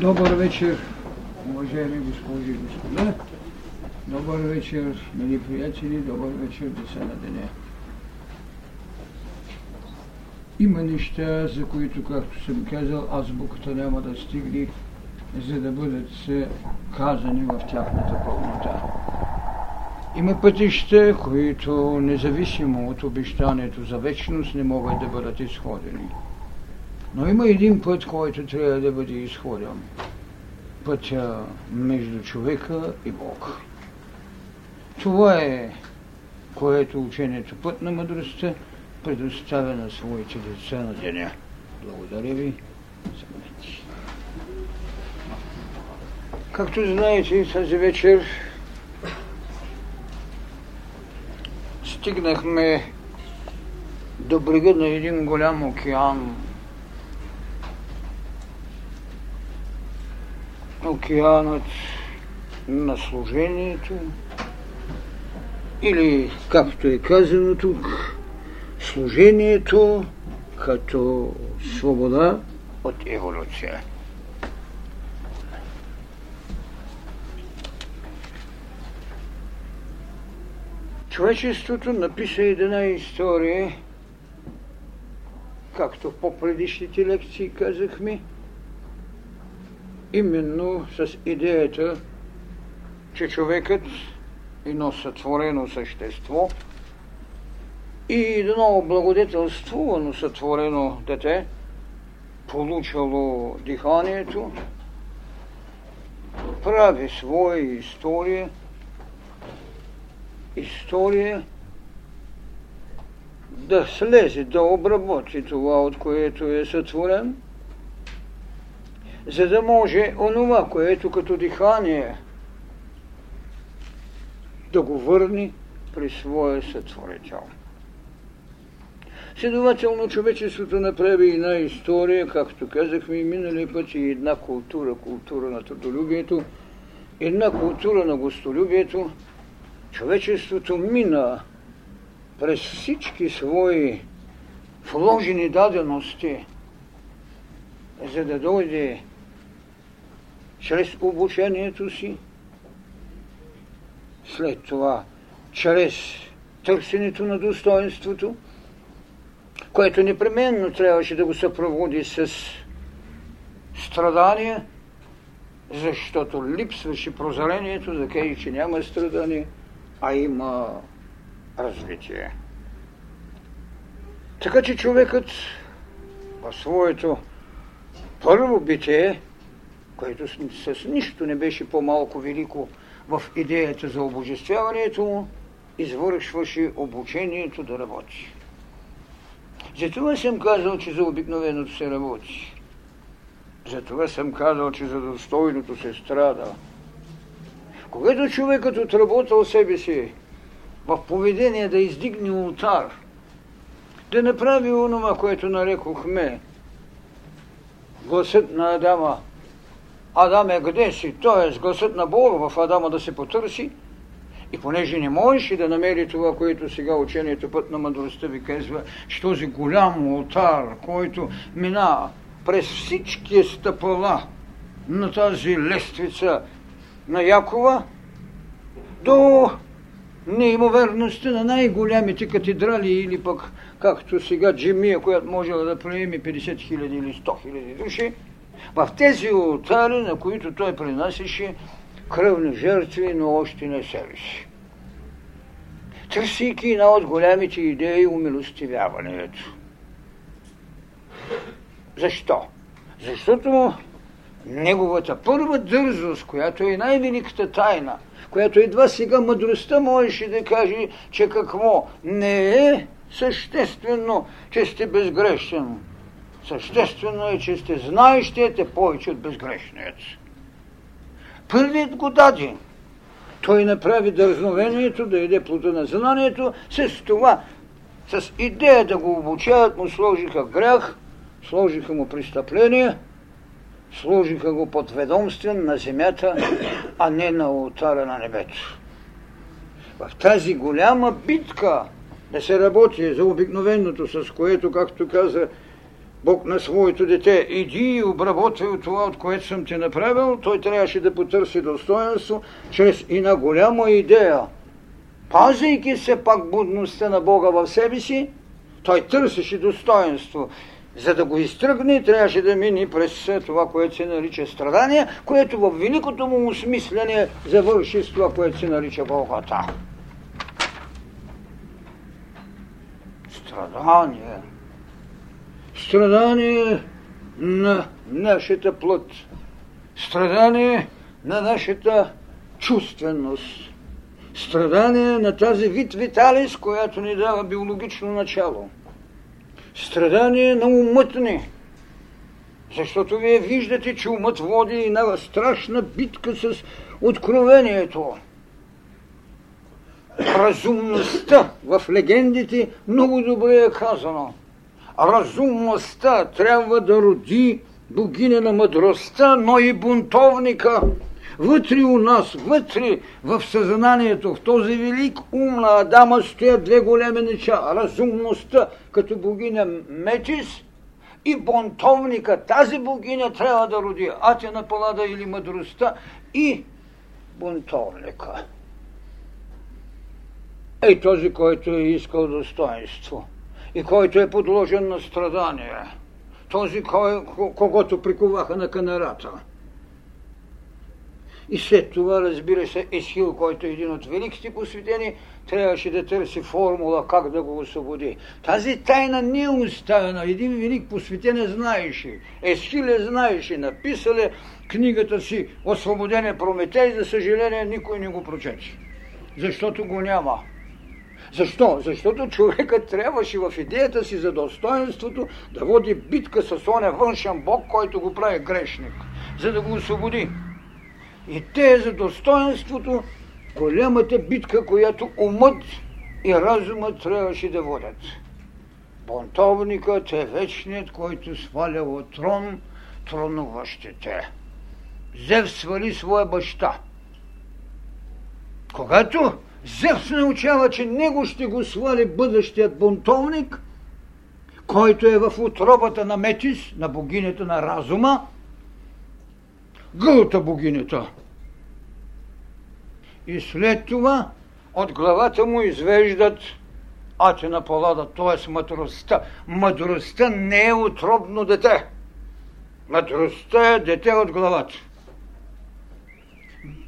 Добър вечер, уважаеми госпожи и господа. Добър вечер, мили приятели, добър вечер, деца на деня. Има неща, за които, както съм казал, азбуката няма да стигне, за да бъдат казани в тяхната пълнота. Има пътища, които, независимо от обещанието за вечност, не могат да бъдат изходени. Но има един път, който трябва да бъде изходен. Пътя между човека и Бог. Това е, което учението път на мъдростта предоставя на своите деца на деня. Благодаря ви за. Както знаете, тази вечер стигнахме до брега на един голям океан. Океанът на служението или, както е казано тук, служението като свобода от еволюция. Човечеството написа една история, както по предишните лекции казахме, именно с идеята, че човекът е едно сътворено същество и едно благодетелствувано сътворено дете, получало диханието, прави своя история – история да слезе, да обработи това, от което е сътворен, за да може онова, което като дихание да го върне при своя сътворител. Следователно, човечеството направи една история, както казахме и минали пъти, една култура, култура на трудолюбието, една култура на гостолюбието, човечеството мина през всички свои вложени дадености, за да дойде чрез обучението си, след това чрез търсенето на достоинството, което непременно трябваше да го съпроводи с страдания, защото липсваше прозрението да каже, че няма страдания – а има развитие. Така че човекът в своето първо битие, което с, с нищо не беше по-малко велико в идеята за обожествяването му, извършваше обучението да работи. Затова съм казал, че за обикновеното се работи. Затова съм казал, че за достойното се страда. Когато човекът отработал себе си в поведение да издигне ултар, да направи онова, което нарекохме гласът на Адама. Адаме, къде си? Тоест, гласът на Бога в Адама да се потърси. И понеже не можеше да намери това, което сега учението път на мъдростта ви казва, че този голям ултар, който мина през всички стъпала на тази лествица на Якова до неимоверността на най-голямите катедрали или пък както сега джемия, която можела да приеме 50 хиляди или 100 хиляди души, в тези ултари, на които той принасяше кръвни жертви, но още не се реши. Търсейки една от голямите идеи умилостивяването. Защо? Защото неговата първа дързост, която е най-великата тайна, която едва сега мъдростта можеше да каже, че какво не е съществено, че сте безгрешен. Съществено е, че сте знаещият повече от безгрешният. Първият го даде. Той направи дързновението да еде плода на знанието, с това, с идея да го обучават, му сложиха грях, сложиха му престъпление – служиха го под ведомствен на земята, а не на ултара на небето. В тази голяма битка да се работи за обикновеното, с което, както каза Бог на своето дете, иди и обработвай от това, от което съм ти направил, той трябваше да потърси достоинство чрез и на голяма идея. Пазейки се пак будността на Бога в себе си, той търсеше достоинство. За да го изтръгне, трябваше да мини през това, което се нарича страдание, което в великото му осмислене завърши с това, което се нарича Голгота. Страдание. Страдание на нашата плът. Страдание на нашата чувственост. Страдание на тази вид виталис, която ни дава биологично начало страдание на умът ни. Защото вие виждате, че умът води и на страшна битка с откровението. Разумността в легендите много добре е казано. Разумността трябва да роди богиня на мъдростта, но и бунтовника – Вътре у нас, вътре в съзнанието, в този велик ум на Адама стоят две големи неща. Разумността като богиня Метис и бунтовника. Тази богиня трябва да роди Атена Палада или мъдростта и бунтовника. Ей този, който е искал достоинство и който е подложен на страдание. Този, кой, когото приковаха на канарата – и след това, разбира се, Есхил, който е един от великите посветени, трябваше да търси формула как да го освободи. Тази тайна не е оставена. Един велик посветен знаеше. Есхил е знаеше. Написал е книгата си Освободение Прометей. За съжаление, никой не го прочете. Защото го няма. Защо? Защото човекът трябваше в идеята си за достоинството да води битка с оня външен бог, който го прави грешник, за да го освободи. И те е за достоинството голямата битка, която умът и разумът трябваше да водят. Бунтовникът е вечният, който сваля от трон тронуващите. Зев свали своя баща. Когато Зев научава, че него ще го свали бъдещият бунтовник, който е в отробата на Метис, на богинята на разума, гълта богинята. И след това от главата му извеждат Атина Палада, т.е. мъдростта. Мъдростта не е отробно дете. Мъдростта е дете от главата.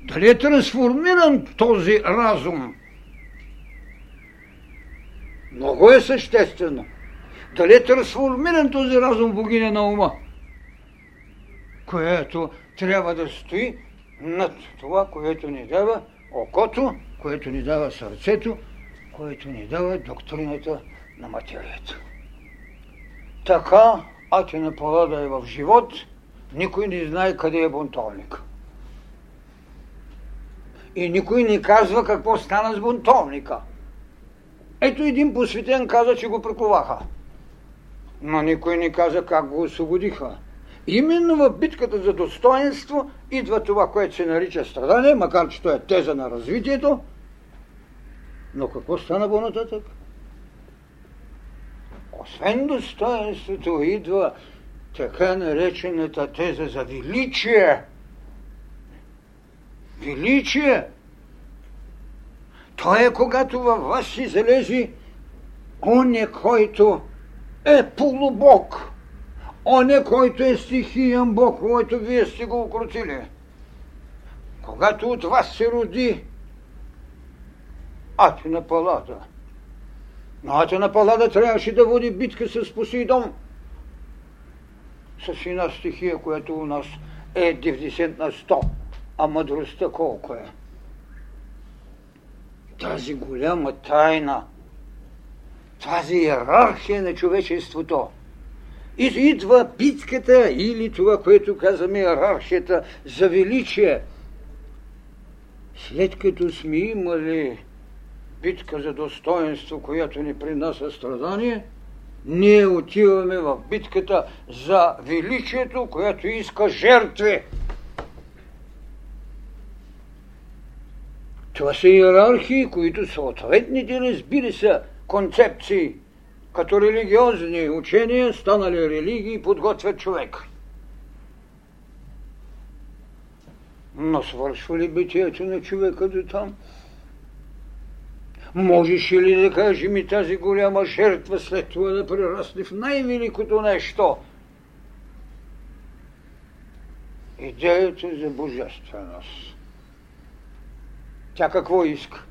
Дали е трансформиран този разум? Много е съществено. Дали е трансформиран този разум богиня на ума? Което трябва да стои над това, което ни дава окото, което ни дава сърцето, което ни дава доктрината на материята. Така, Атина Палада е в живот, никой не знае къде е бунтовник. И никой не казва какво стана с бунтовника. Ето един посветен каза, че го приковаха. Но никой не каза как го освободиха. Именно в битката за достоинство идва това, което се нарича страдание, макар че то е теза на развитието. Но какво стана по-нататък? Освен достоинството идва така наречената теза за величие. Величие. То е когато във вас си залези оня, който е полубог оне, който е стихиен Бог, който вие сте го укротили. Когато от вас се роди Атина Палада, но Атина Палада трябваше да води битка с Посейдон, с една стихия, която у нас е 90 на 100, а мъдростта колко е? Тази голяма тайна, тази иерархия на човечеството – и идва битката или това, което казваме иерархията за величие. След като сме имали битка за достоинство, която ни принася страдание, ние отиваме в битката за величието, която иска жертви. Това са иерархии, които съответните, разбира се, концепции – като религиозни учения, станали религии, подготвят човек. Но свършва ли битието на човека до там? Можеше ли да кажем и тази голяма жертва след това да прерасне в най-великото нещо? Идеята за божественост. Тя какво иска?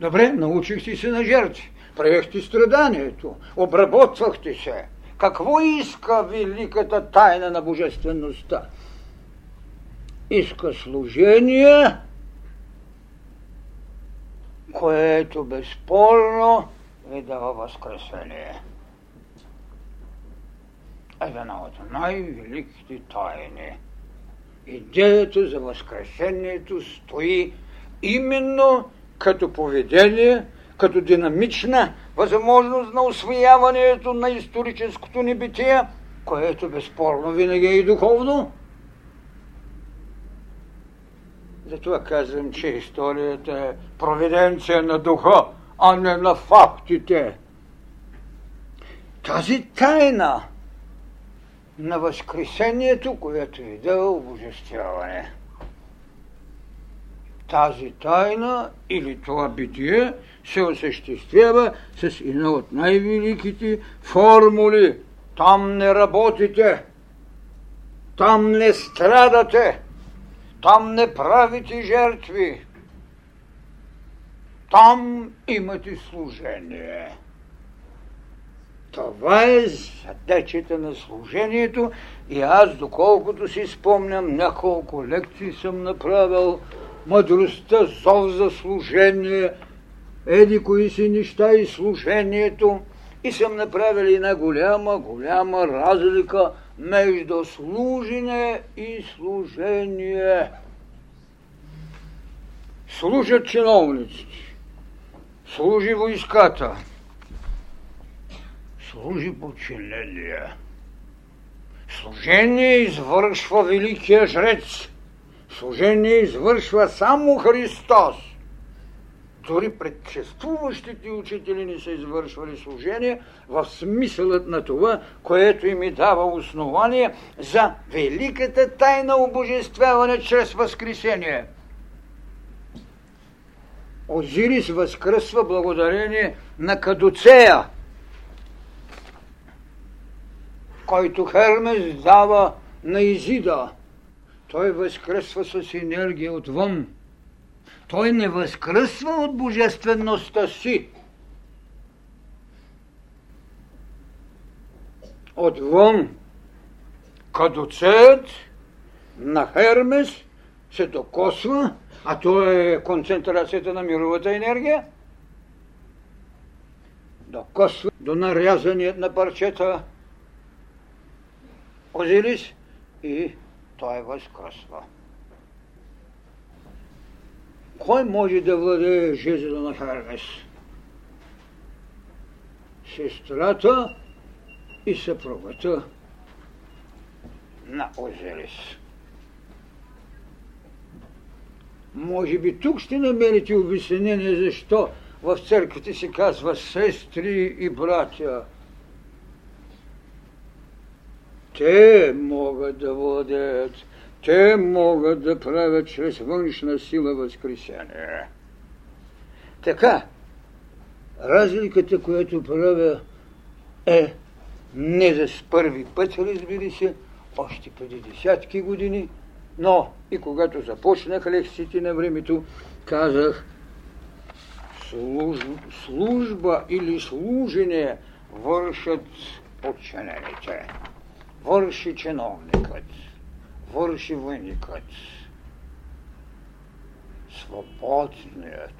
Добре, научихте се на жертви, приехте страданието, обработвахте се. Какво иска великата тайна на божествеността? Иска служение, което безспорно ви дава възкресение. Една от най-великите тайни. Идеята за възкресението стои именно като поведение, като динамична възможност на освояването на историческото небитие, което безспорно винаги е и духовно. Затова казвам, че историята е провиденция на духа, а не на фактите. Тази тайна на възкресението, което е дава обожествяване – тази тайна или това битие се осъществява с една от най-великите формули. Там не работите, там не страдате, там не правите жертви, там имате служение. Това е задачата на служението и аз, доколкото си спомням, няколко лекции съм направил мъдростта, зов за служение, еди кои си неща и служението. И съм направили една голяма, голяма разлика между служене и служение. Служат чиновниците, служи войската, служи подчинение. Служение извършва великия жрец – служение извършва само Христос. Дори предшествуващите учители не са извършвали служение в смисълът на това, което им и дава основание за великата тайна обожествяване чрез възкресение. Озирис възкръсва благодарение на Кадуцея, който Хермес дава на Изида – той възкръсва с енергия отвън. Той не възкръсва от божествеността си. Отвън, кадуцеят на Хермес се докосва, а то е концентрацията на мировата енергия, докосва до нарязаният на парчета Озирис и той възкръсва. Кой може да владее жезла на Хермес? Сестрата и съпругата на Озерис. Може би тук ще намерите обяснение защо в църквите се казва сестри и братя – те могат да владеят, те могат да правят чрез външна сила възкресение. Така, разликата, която правя е не за първи път, разбира се, още преди десятки години, но и когато започнах лекциите на времето, казах, служба, служба или служение вършат подчинените върши чиновникът, върши войникът. Свободният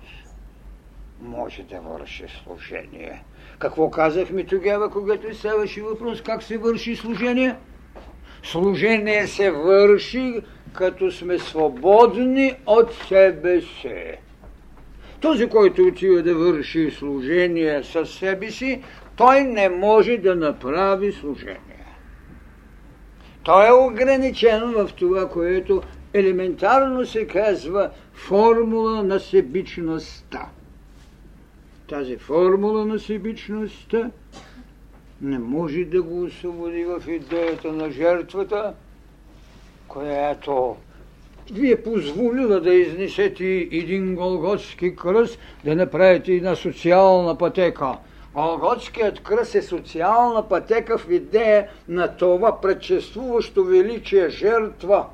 може да върши служение. Какво казахме тогава, когато ставаше въпрос как се върши служение? Служение се върши, като сме свободни от себе си. Този, който отива да върши служение със себе си, той не може да направи служение. Той е ограничен в това, което елементарно се казва формула на себичността. тази формула на себичността не може да го освободи в идеята на жертвата, която ви е позволила да изнесете един голготски кръст, да направите една социална пътека. Голготският кръст е социална пътека в идея на това предшествуващо величие жертва.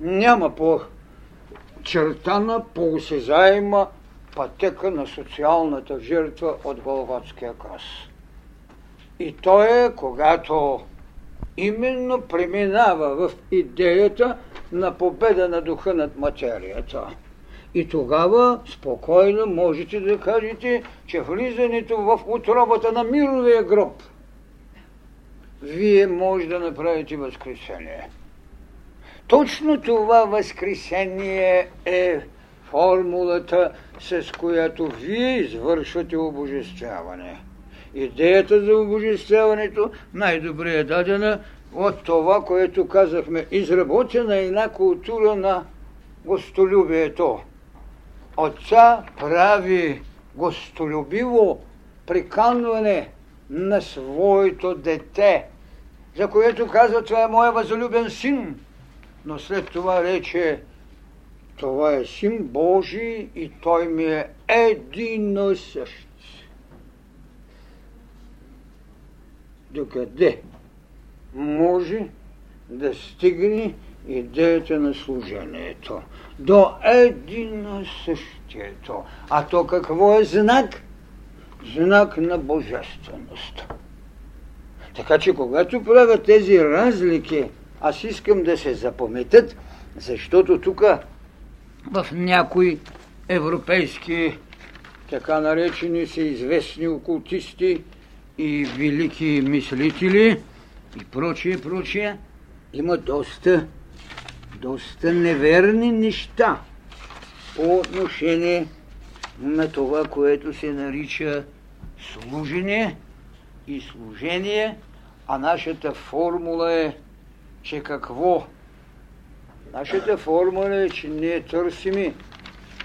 Няма по чертана, по-осезаема пътека на социалната жертва от Голготския кръст. И то е, когато именно преминава в идеята на победа на духа над материята. И тогава спокойно можете да кажете, че влизането в отробата на мировия гроб, вие може да направите възкресение. Точно това възкресение е формулата, с която вие извършвате обожествяване. Идеята за обожествяването най-добре е дадена от това, което казахме. Изработена е една култура на гостолюбието. Отца прави гостолюбиво приканване на своето дете, за което казва, това е моя възлюбен син. Но след това рече, това е син Божий и той ми е едино същ. Докъде може да стигне идеята на служението? До едино същието. А то какво е знак? Знак на божественост. Така че когато правят тези разлики, аз искам да се запометят, защото тук в някои европейски така наречени са известни окултисти и велики мислители и прочие, прочие, има доста, доста неверни неща по отношение на това, което се нарича служение и служение, а нашата формула е, че какво? Нашата формула е, че ние търсим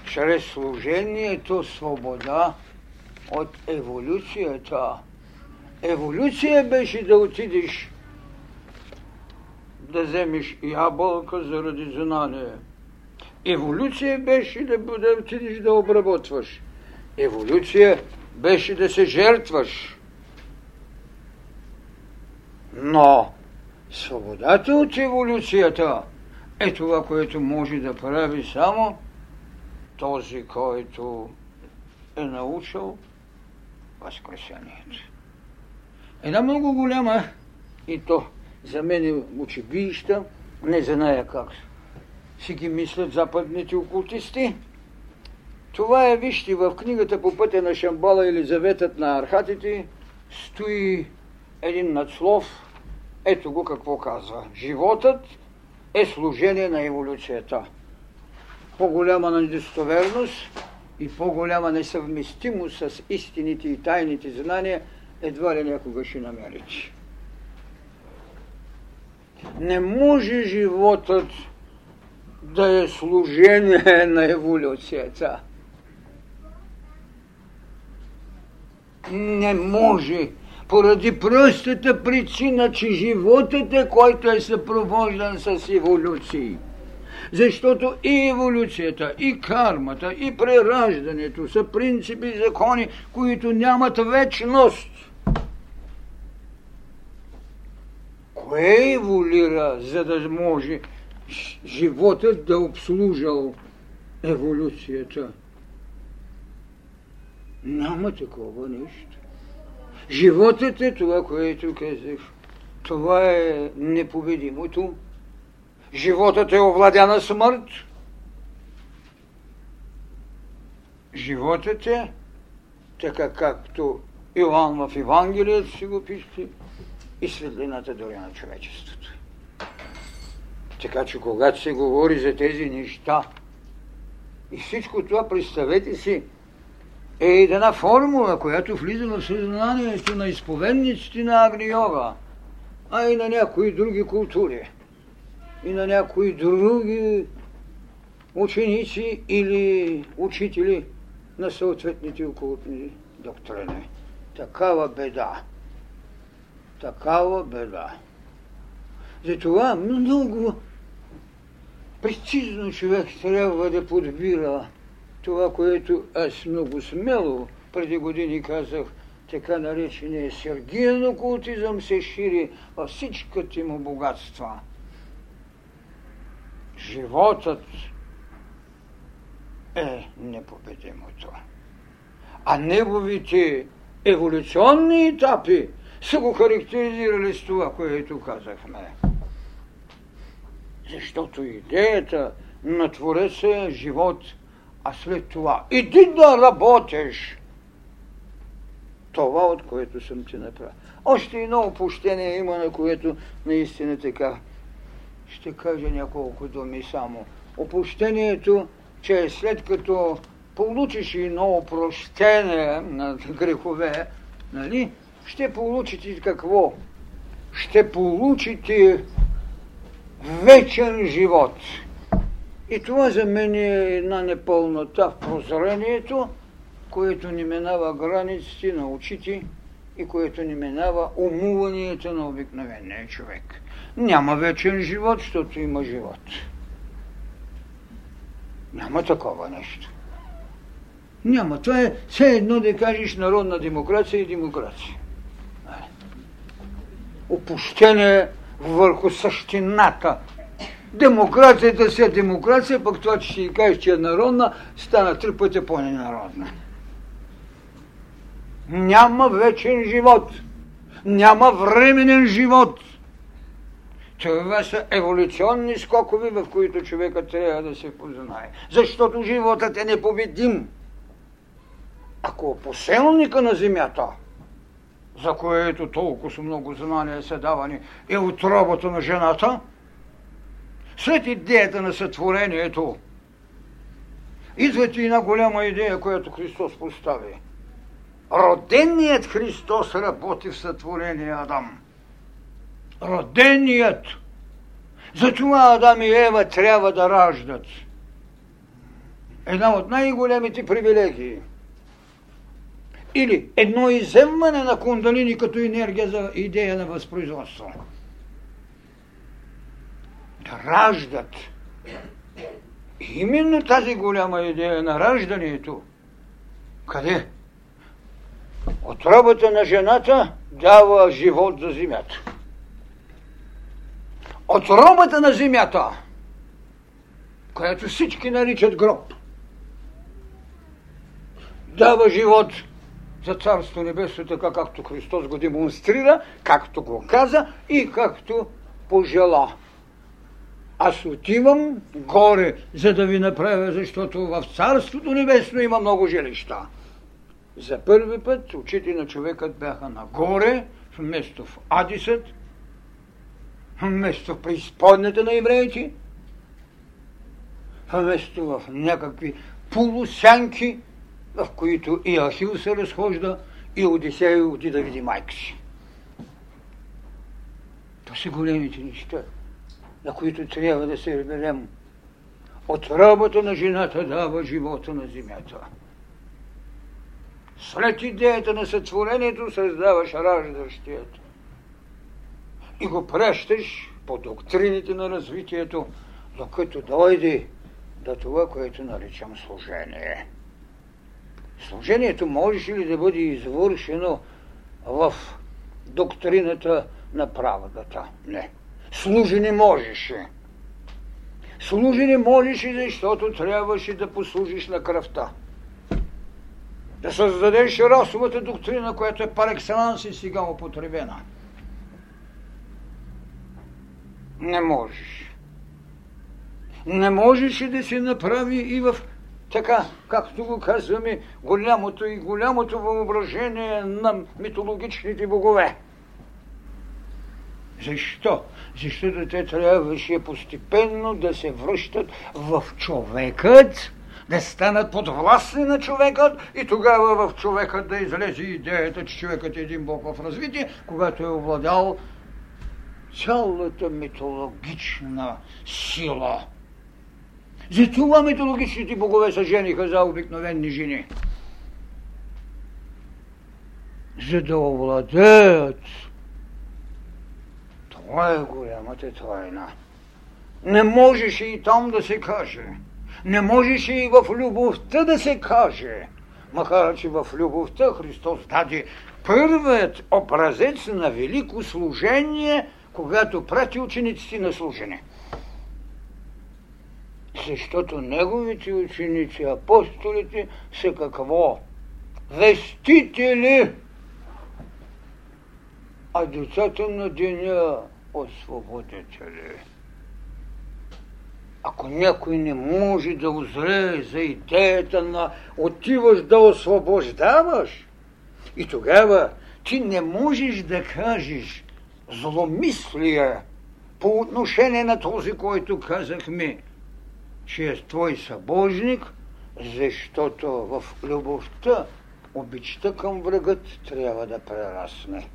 чрез служението свобода от еволюцията. Еволюция беше да отидеш да вземеш ябълка заради знание. Еволюция беше да, да отидеш да обработваш. Еволюция беше да се жертваш. Но свободата от еволюцията е това, което може да прави само този, който е научил възкресението. Една много голяма, и то за мен очебища, не зная как си ги мислят западните окултисти. Това е, вижте, в книгата по пътя на Шамбала или Заветът на архатите стои един надслов. Ето го какво казва. Животът е служение на еволюцията. По-голяма недостоверност и по-голяма несъвместимост с истините и тайните знания едва ли някога ще намерите. Не може животът да е служение на еволюцията. Не може поради простата причина, че животът е, който е съпровождан с еволюции. Защото и еволюцията, и кармата, и прераждането са принципи и закони, които нямат вечност. Кое еволюира, за да може животът да обслужал еволюцията? Няма такова нещо. Животът е това, което казах. Това е непобедимото. Животът е овладяна смърт. Животът е, така както Иоанн в Евангелието си го пише, и светлината дори на човечеството. Така че когато се говори за тези неща, и всичко това, представете си, е една формула, която влиза в съзнанието на изповедниците на Агниога, а и на някои други култури, и на някои други ученици или учители на съответните окултни доктрини. Такава беда. Такава беда. Затова много прецизно човек трябва да подбира това, което аз много смело преди години казах, така наречения Сергиен окултизъм се шири във всичките му богатства. Животът е непобедимото. А неговите еволюционни етапи са го характеризирали с това, което казахме. Защото идеята на Твореца е живот, а след това иди да работиш това, от което съм ти направил. Още едно опущение има, на което наистина така ще кажа няколко думи само. Опущението, че след като получиш едно опрощение на грехове, нали, ще получите какво? Ще получите вечен живот. И това за мен е една непълнота в прозрението, което ни минава границите на очите и което ни минава умуванията на обикновения човек. Няма вечен живот, защото има живот. Няма такова нещо. Няма. Това е все едно да кажеш народна демокрация и демокрация. Опущение върху същината. Демокрацията си е демокрация, пък това, че ще кажеш, че е народна, стана три пъти по-ненародна. Няма вечен живот. Няма временен живот. Това са еволюционни скокови, в които човека трябва да се познае. Защото животът е непобедим. Ако поселника на земята, за което толкова много знания са давани, е отробата на жената, след идеята на сътворението, идват и една голяма идея, която Христос постави. Роденият Христос работи в сътворение Адам. Роденият. Затова Адам и Ева трябва да раждат. Една от най-големите привилегии. Или едно иземване на кундалини като енергия за идея на възпроизводство. Да раждат. Именно тази голяма идея на раждането. Къде? Отробата на жената дава живот за земята. Отробата на земята, която всички наричат гроб, дава живот за Царство Небесно, така както Христос го демонстрира, както го каза и както пожела. Аз отивам горе, за да ви направя, защото в Царството Небесно има много жилища. За първи път очите на човекът бяха нагоре, вместо в Адисът, вместо в преизподнята на евреите, вместо в някакви полусянки, в които и Ахил се разхожда, и Одисей оти да види майка си. Това са големите неща, на които трябва да се реберем. От работа на жената дава живота на земята. След идеята на сътворението създаваш раждащият. И го прещаш по доктрините на развитието, докато дойде до това, което наричам служение. Служението можеше ли да бъде извършено в доктрината на правдата? Не. Служене можеше. Служене можеше, защото трябваше да послужиш на кръвта да създадеш расовата доктрина, която е пар екселанс и сега употребена. Не можеш. Не можеш и да се направи и в така, както го казваме, голямото и голямото въображение на митологичните богове. Защо? Защото те трябваше постепенно да се връщат в човекът, да станат подвластни на човекът и тогава в човекът да излезе идеята, че човекът е един бог в развитие, когато е овладял цялата митологична сила. Затова митологичните богове са жениха за обикновени жени. За да овладеят. Това е голямата тайна. Не можеше и там да се каже. Не можеше и в любовта да се каже. Макар, че в любовта Христос даде първият образец на велико служение, когато прати учениците на служене. Защото неговите ученици, апостолите, са какво? Вестители! А децата на деня освободители. Ако някой не може да озрее за идеята на отиваш да освобождаваш, и тогава ти не можеш да кажеш зломислие по отношение на този, който казахме, че е твой събожник, защото в любовта обичта към врагът трябва да прерасне.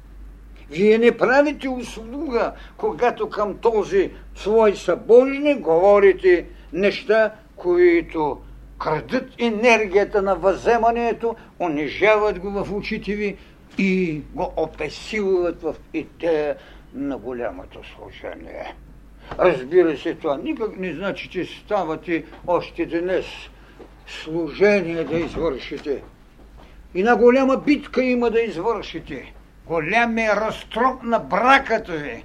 Вие не правите услуга, когато към този свой събожник говорите неща, които крадат енергията на въземането, унижават го в очите ви и го опесилват в идея на голямото служение. Разбира се, това никак не значи, че ставате още днес служение да извършите. И на голяма битка има да извършите. Голям разтроп на браката ви.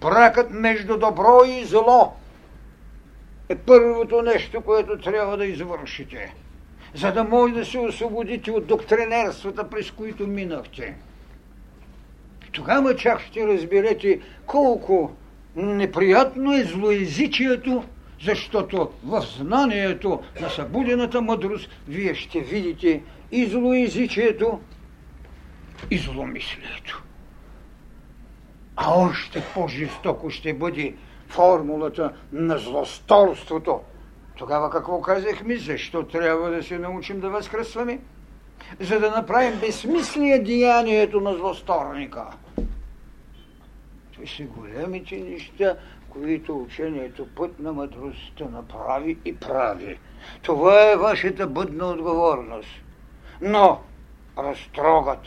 Бракът между добро и зло е първото нещо, което трябва да извършите, за да може да се освободите от доктринерствата, през които минахте. Тогава чак ще разберете колко неприятно е злоязичието, защото в знанието на събудената мъдрост вие ще видите и злоязичието, и зломислието. А още по-жестоко ще бъде формулата на злосторството. Тогава какво казахме? Защо трябва да се научим да възкръсваме? За да направим безсмислие деянието на злосторника. Са големите неща, които учението път на мъдростта направи и прави. Това е вашата бъдна отговорност. Но разтрогат,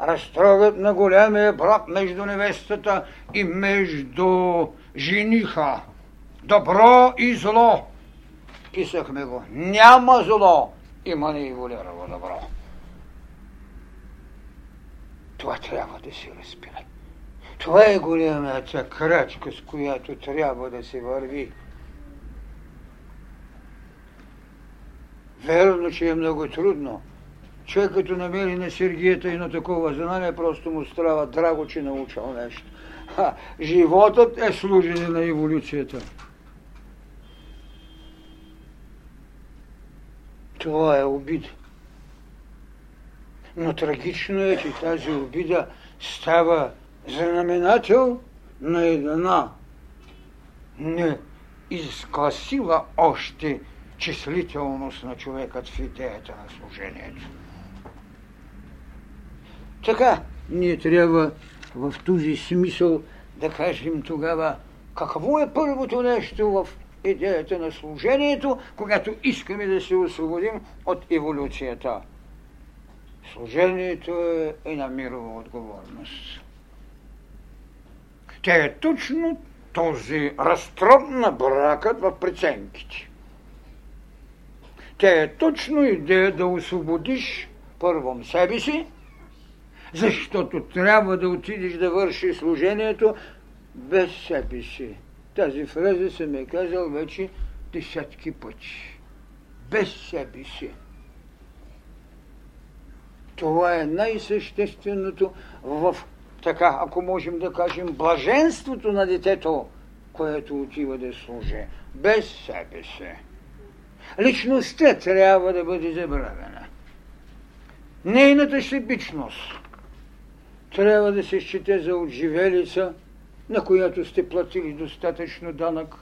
разтрогат на голямия брак между невестата и между жениха. Добро и зло. Писахме го. Няма зло, има неиволираво добро. Това трябва да се разбира. Това е голямата крачка, с която трябва да се върви. Верно, че е много трудно. Човек като намери на Сергията и на такова знание, просто му страва драго, че научал нещо. Ха, животът е служене на еволюцията. Това е обида. Но трагично е, че тази обида става знаменател на една не изгласила още числителност на човекът в идеята на служението. Така, ние трябва в този смисъл да кажем тогава какво е първото нещо в идеята на служението, когато искаме да се освободим от еволюцията. Служението е, е на мирова отговорност. Тя е точно този разтроб на бракът в преценките. Тя е точно идея да освободиш първом себе си, защото трябва да отидеш да върши служението без себе си. Тази фраза съм е казал вече десятки пъти. Без себе си. Това е най-същественото в така, ако можем да кажем, блаженството на детето, което отива да служи. Без себе си. Личността трябва да бъде забравена. Нейната себичност трябва да се счете за отживелица, на която сте платили достатъчно данък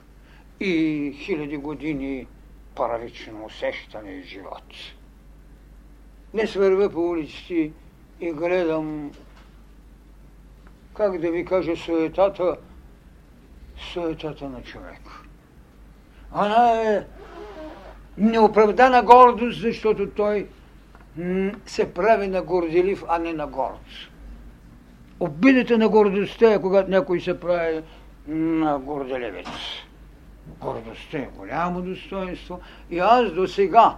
и хиляди години паралично усещане и живот. Не свърва по улиците и гледам, как да ви кажа, суетата, суетата на човек. Она е неоправдана гордост, защото той се прави на горделив, а не на горд. Обидата на гордостта е, когато някой се прави на горделевец. Гордостта е голямо достоинство. И аз до сега,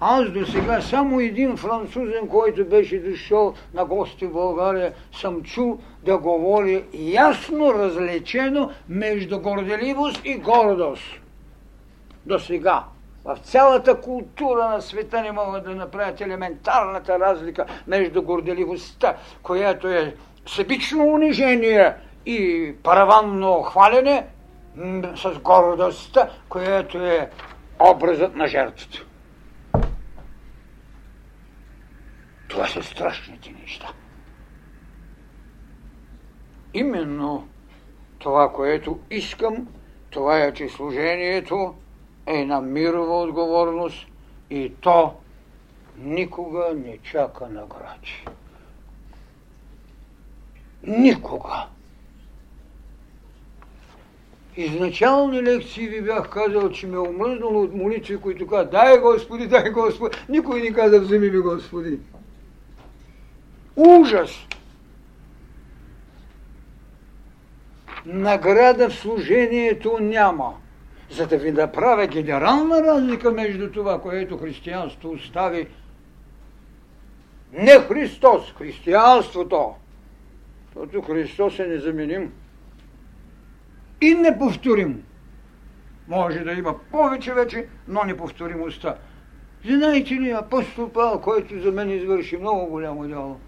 аз до сега само един французен, който беше дошъл на гости в България, съм чул да говори ясно различено между горделивост и гордост. До сега. В цялата култура на света не могат да направят елементарната разлика между горделивостта, която е себично унижение и параванно хвалене, с гордостта, която е образът на жертвата. Това са страшните неща. Именно това, което искам, това е, че служението е на мирова отговорност и то никога не чака награди. Никога. Изначални лекции ви бях казал, че ме е омръзнало от молитви, които казват, дай Господи, дай Господи. Никой не каза, вземи ми Господи. Ужас! Награда в служението няма. За да ви направя генерална разлика между това, което християнство остави не Христос, християнството. Защото Христос е незаменим и неповторим. Може да има повече вече, но неповторимостта. Знаете ли, апостол Павел, който за мен извърши много голямо дело,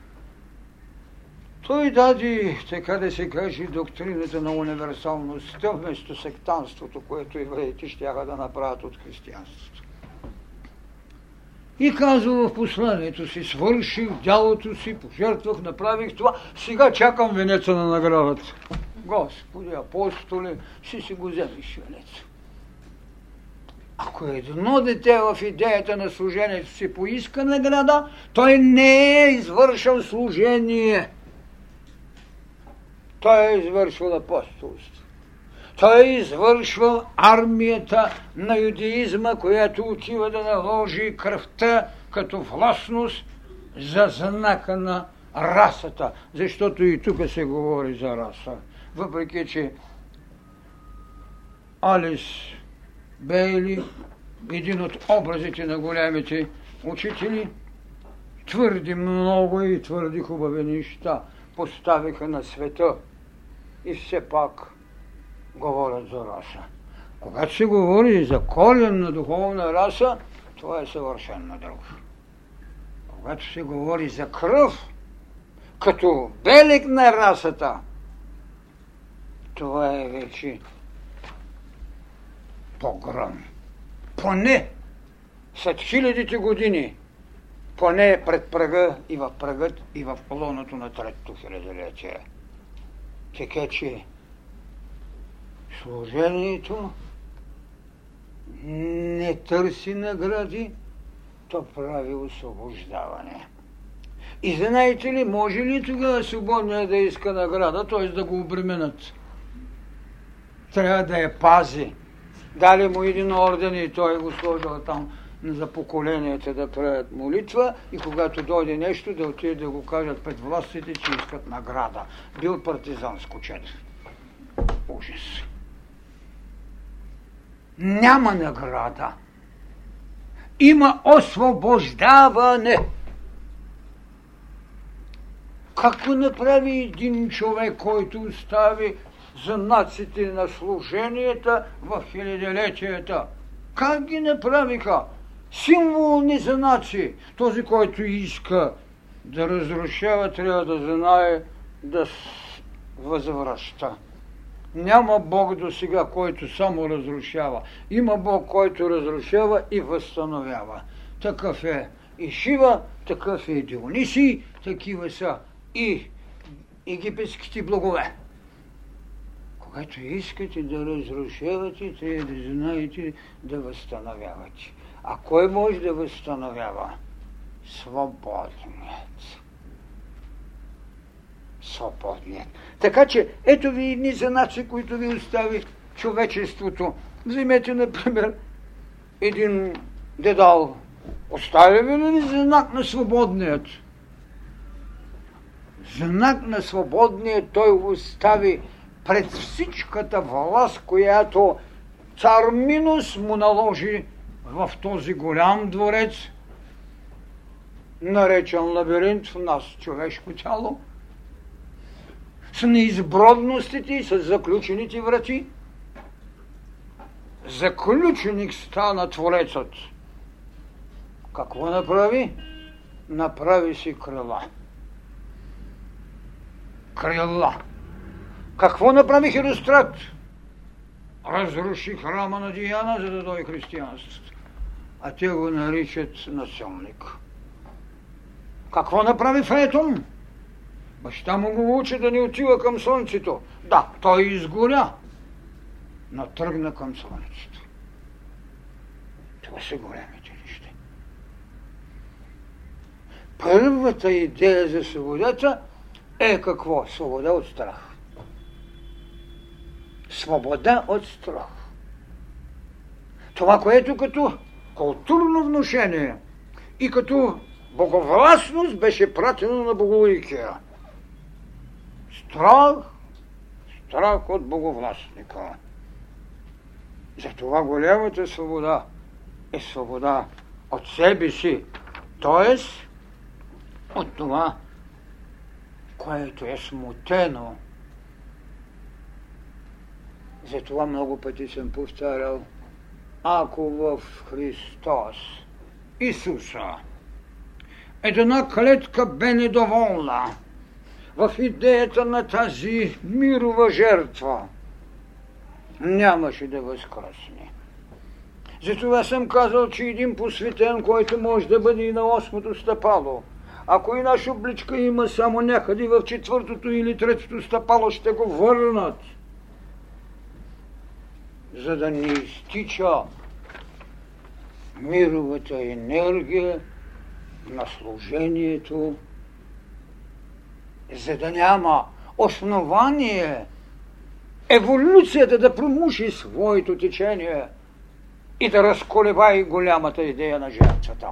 той даде, така да се каже, доктрината на универсалността вместо сектанството, което евреите ще да направят от християнството. И казва в посланието си, свърших дялото си, пожертвах, направих това, сега чакам венеца на наградата. Господи, апостоли, ще си го вземеш венеца. Ако едно дете в идеята на служението си поиска награда, той не е извършил служение. Той е извършил апостолство. Той е извършвал армията на юдеизма, която отива да наложи кръвта като властност за знака на расата. Защото и тук се говори за раса. Въпреки, че Алис Бейли, един от образите на големите учители, твърди много и твърди хубави неща поставиха на света и все пак говорят за раса. Когато се говори за на духовна раса, това е съвършенно друго. Когато се говори за кръв, като белег на расата, това е вече погром. Поне след хилядите години, поне пред прага и в прагът и в колоното на третото хилядолетие. Така че служението не търси награди, то прави освобождаване. И знаете ли, може ли тогава свободния да иска награда, т.е. да го обременят? Трябва да я пази. Дали му един орден и той го сложил там за поколенията да правят молитва и когато дойде нещо да отиде да го кажат пред властите, че искат награда. Бил партизан скочен. Ужас. Няма награда. Има освобождаване. Как го направи един човек, който остави знаците на служенията в хилядолетията? Как ги направиха? Символни знаци. Този, който иска да разрушава, трябва да знае да възвръща. Няма Бог до сега, който само разрушава. Има Бог, който разрушава и възстановява. Такъв е и Шива, такъв е и Дионисий, такива са и египетските благове. Когато искате да разрушавате, трябва да знаете да възстановявате. А кой може да възстановява? Свободният. Свободният. Така че, ето ви едни знаци, които ви остави човечеството. Вземете, например, един дедал. Оставя ви ли знак на свободният? Знак на свободният той остави пред всичката власт, която цар Минус му наложи в този голям дворец, наречен лабиринт в нас човешко тяло, с неизбродностите и с заключените врати. Заключеник стана Творецът. Какво направи? Направи си крила. Крила. Какво направи Херострат? Разруши храма на Диана, за да дойде християнството. А те го наричат насилник. Какво направи Фетон? Баща му го учи да не отива към слънцето. Да, той изгоря, но тръгна към слънцето. Това са големите неща. Първата идея за свободата е какво? Свобода от страх. Свобода от страх. Това, което като културно вношение и като боговластност беше пратено на боговикия. Страх, страх от боговластника. Затова голямата свобода е свобода от себе си, т.е. от това, което е смутено. Затова много пъти съм повтарял, ако в Христос, Исуса, една клетка бе недоволна в идеята на тази мирова жертва, нямаше да възкръсне. Затова съм казал, че един посветен, който може да бъде и на осмото стъпало, ако и наша обличка има само някъде в четвъртото или третото стъпало, ще го върнат, за да не изтича мировата енергия на служението, за да няма основание еволюцията да промуши своето течение и да разколеба и голямата идея на жертвата.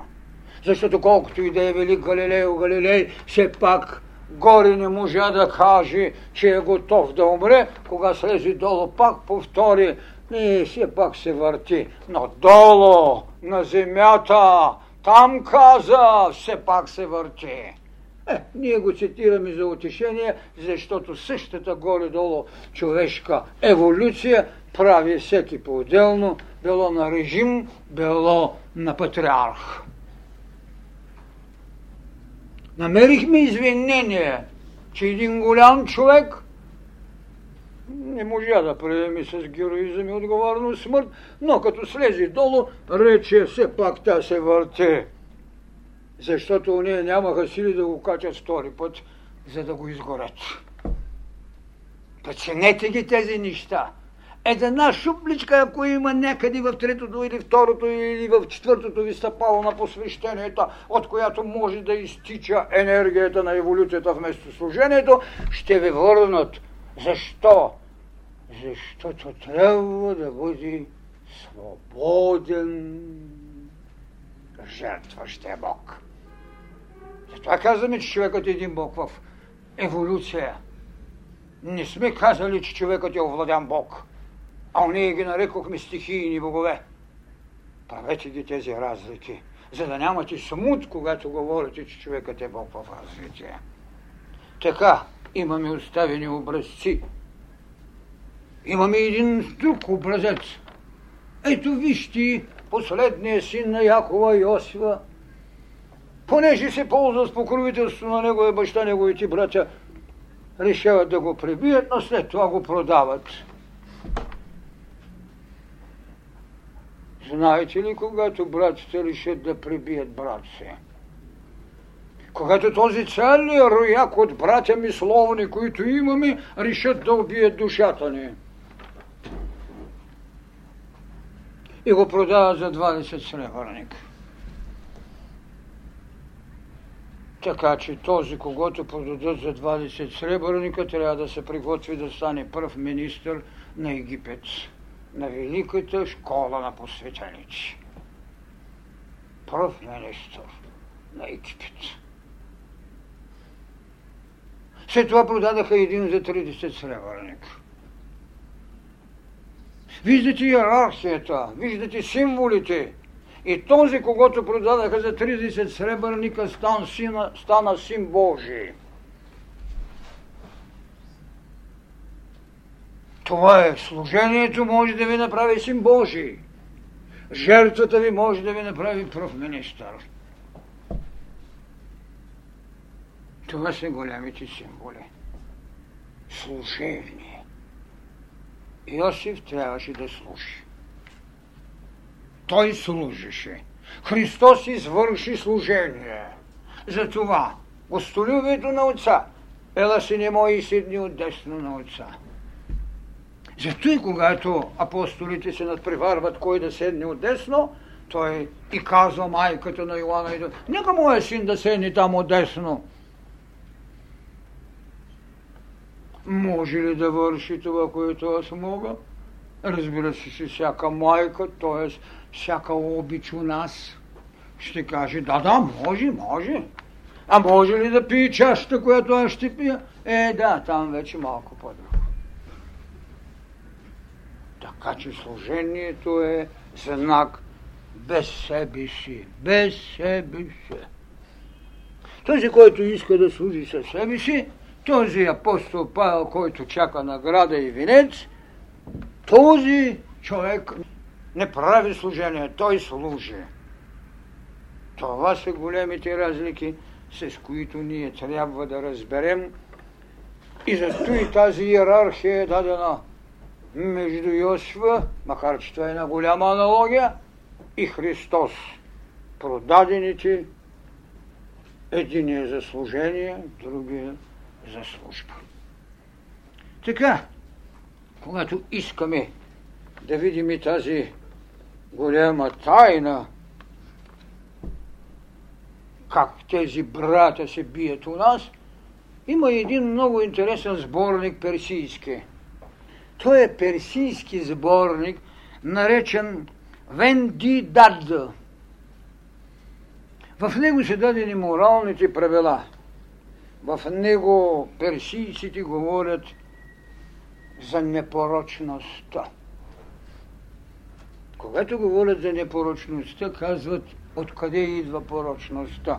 Защото колкото и да е велик Галилео Галилей, все пак горе не можа да каже, че е готов да умре, кога слезе долу пак повтори, и все пак се върти. Но долу, на земята, там каза, все пак се върти. Е, ние го цитираме за утешение, защото същата горе-долу човешка еволюция прави всеки по-отделно, било на режим, било на патриарх. Намерихме извинение, че един голям човек не можа да приеме с героизъм и отговорно смърт, но като слезе долу, рече все пак тя се върте. Защото уния нямаха сили да го качат втори път, за да го изгорят. Преценете ги тези неща. Една шупличка, ако има някъде в третото или второто или в четвъртото ви стъпало на посвещението, от която може да изтича енергията на еволюцията вместо служението, ще ви върнат. Защо? Защото трябва да бъде свободен жертващия Бог. Затова казваме, че човекът е един Бог в еволюция. Не сме казали, че човекът е овладян Бог а ние ги нарекохме стихийни богове. Правете ги тези разлики, за да нямате смут, когато говорите, че човекът е Бог в развитие. Така, имаме оставени образци. Имаме един друг образец. Ето вижте последния син на Якова Йосифа, понеже се ползва с покровителство на неговия баща, неговите братя, решават да го пребият, но след това го продават. Знаете ли, когато братите решат да прибият брат си? Когато този целият рояк от братя мисловни, които имаме, решат да убият душата ни. И го продават за 20 сребърник. Така че този, когато продадат за 20 сребърника, трябва да се приготви да стане пръв министр на Египет на великата школа на посветеници. Пръв министър на Египет. След това продадаха един за 30 сребърник. Виждате иерархията, виждате символите. И този, когато продадаха за 30 сребърника, стан сина, стана син Божий. Това е. Служението може да ви направи син Божий. Жертвата ви може да ви направи пръв министър. Това са големите символи. Служение. Йосиф трябваше да служи. Той служеше. Христос извърши служение. Затова гостолюбието на Отца ела си не може и седни от десно на Отца. Зато и когато апостолите се надпреварват кой да седне от десно, той и казва майката на Йоанна, нека моя син да седне там от десно. Може ли да върши това, което аз мога? Разбира се, че всяка майка, т.е. всяка обич у нас, ще каже, да, да, може, може. А може ли да пие чашата, която аз ще пия? Е, да, там вече малко по-друго. Така че служението е знак без себе си. Без себе си. Този, който иска да служи със себе си, този апостол Павел, който чака награда и венец, този човек не прави служение, той служи. Това са големите разлики, с които ние трябва да разберем. И зато и тази иерархия е дадена между Йосифа, макар че това е една голяма аналогия, и Христос. Продадените, един е за служение, другия за служба. Така, когато искаме да видим и тази голяма тайна, как тези брата се бият у нас, има един много интересен сборник персийски. Той е персийски сборник, наречен Венди Дад. В него са дадени моралните правила – в него персийците говорят за непорочността. Когато говорят за непорочността, казват откъде идва порочността.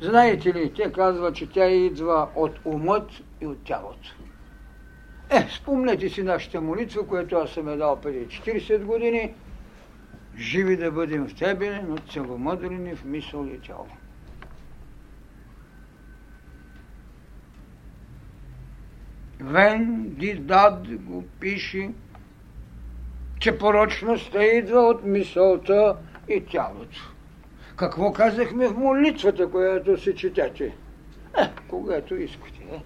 Знаете ли, те казват, че тя идва от умът и от тялото. Е, спомнете си нашата молитва, която аз съм е дал преди 40 години. Живи да бъдем в Тебе, но целомъдрени в мисъл и тяло. Вен Дидад го пише, че порочността идва от мисълта и тялото. Какво казахме в молитвата, която си четете? Е, когато искате. Е.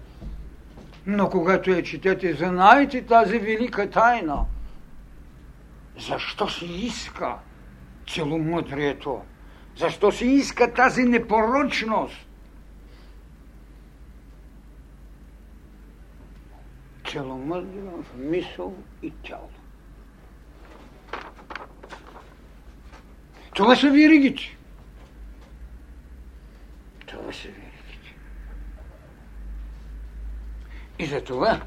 Но когато я четете, знаете тази велика тайна. Защо се иска целомъдрието? Защо се иска тази непорочност? Целомъдрено в мисъл и тяло. Това са виригите. Това са виригите. И за това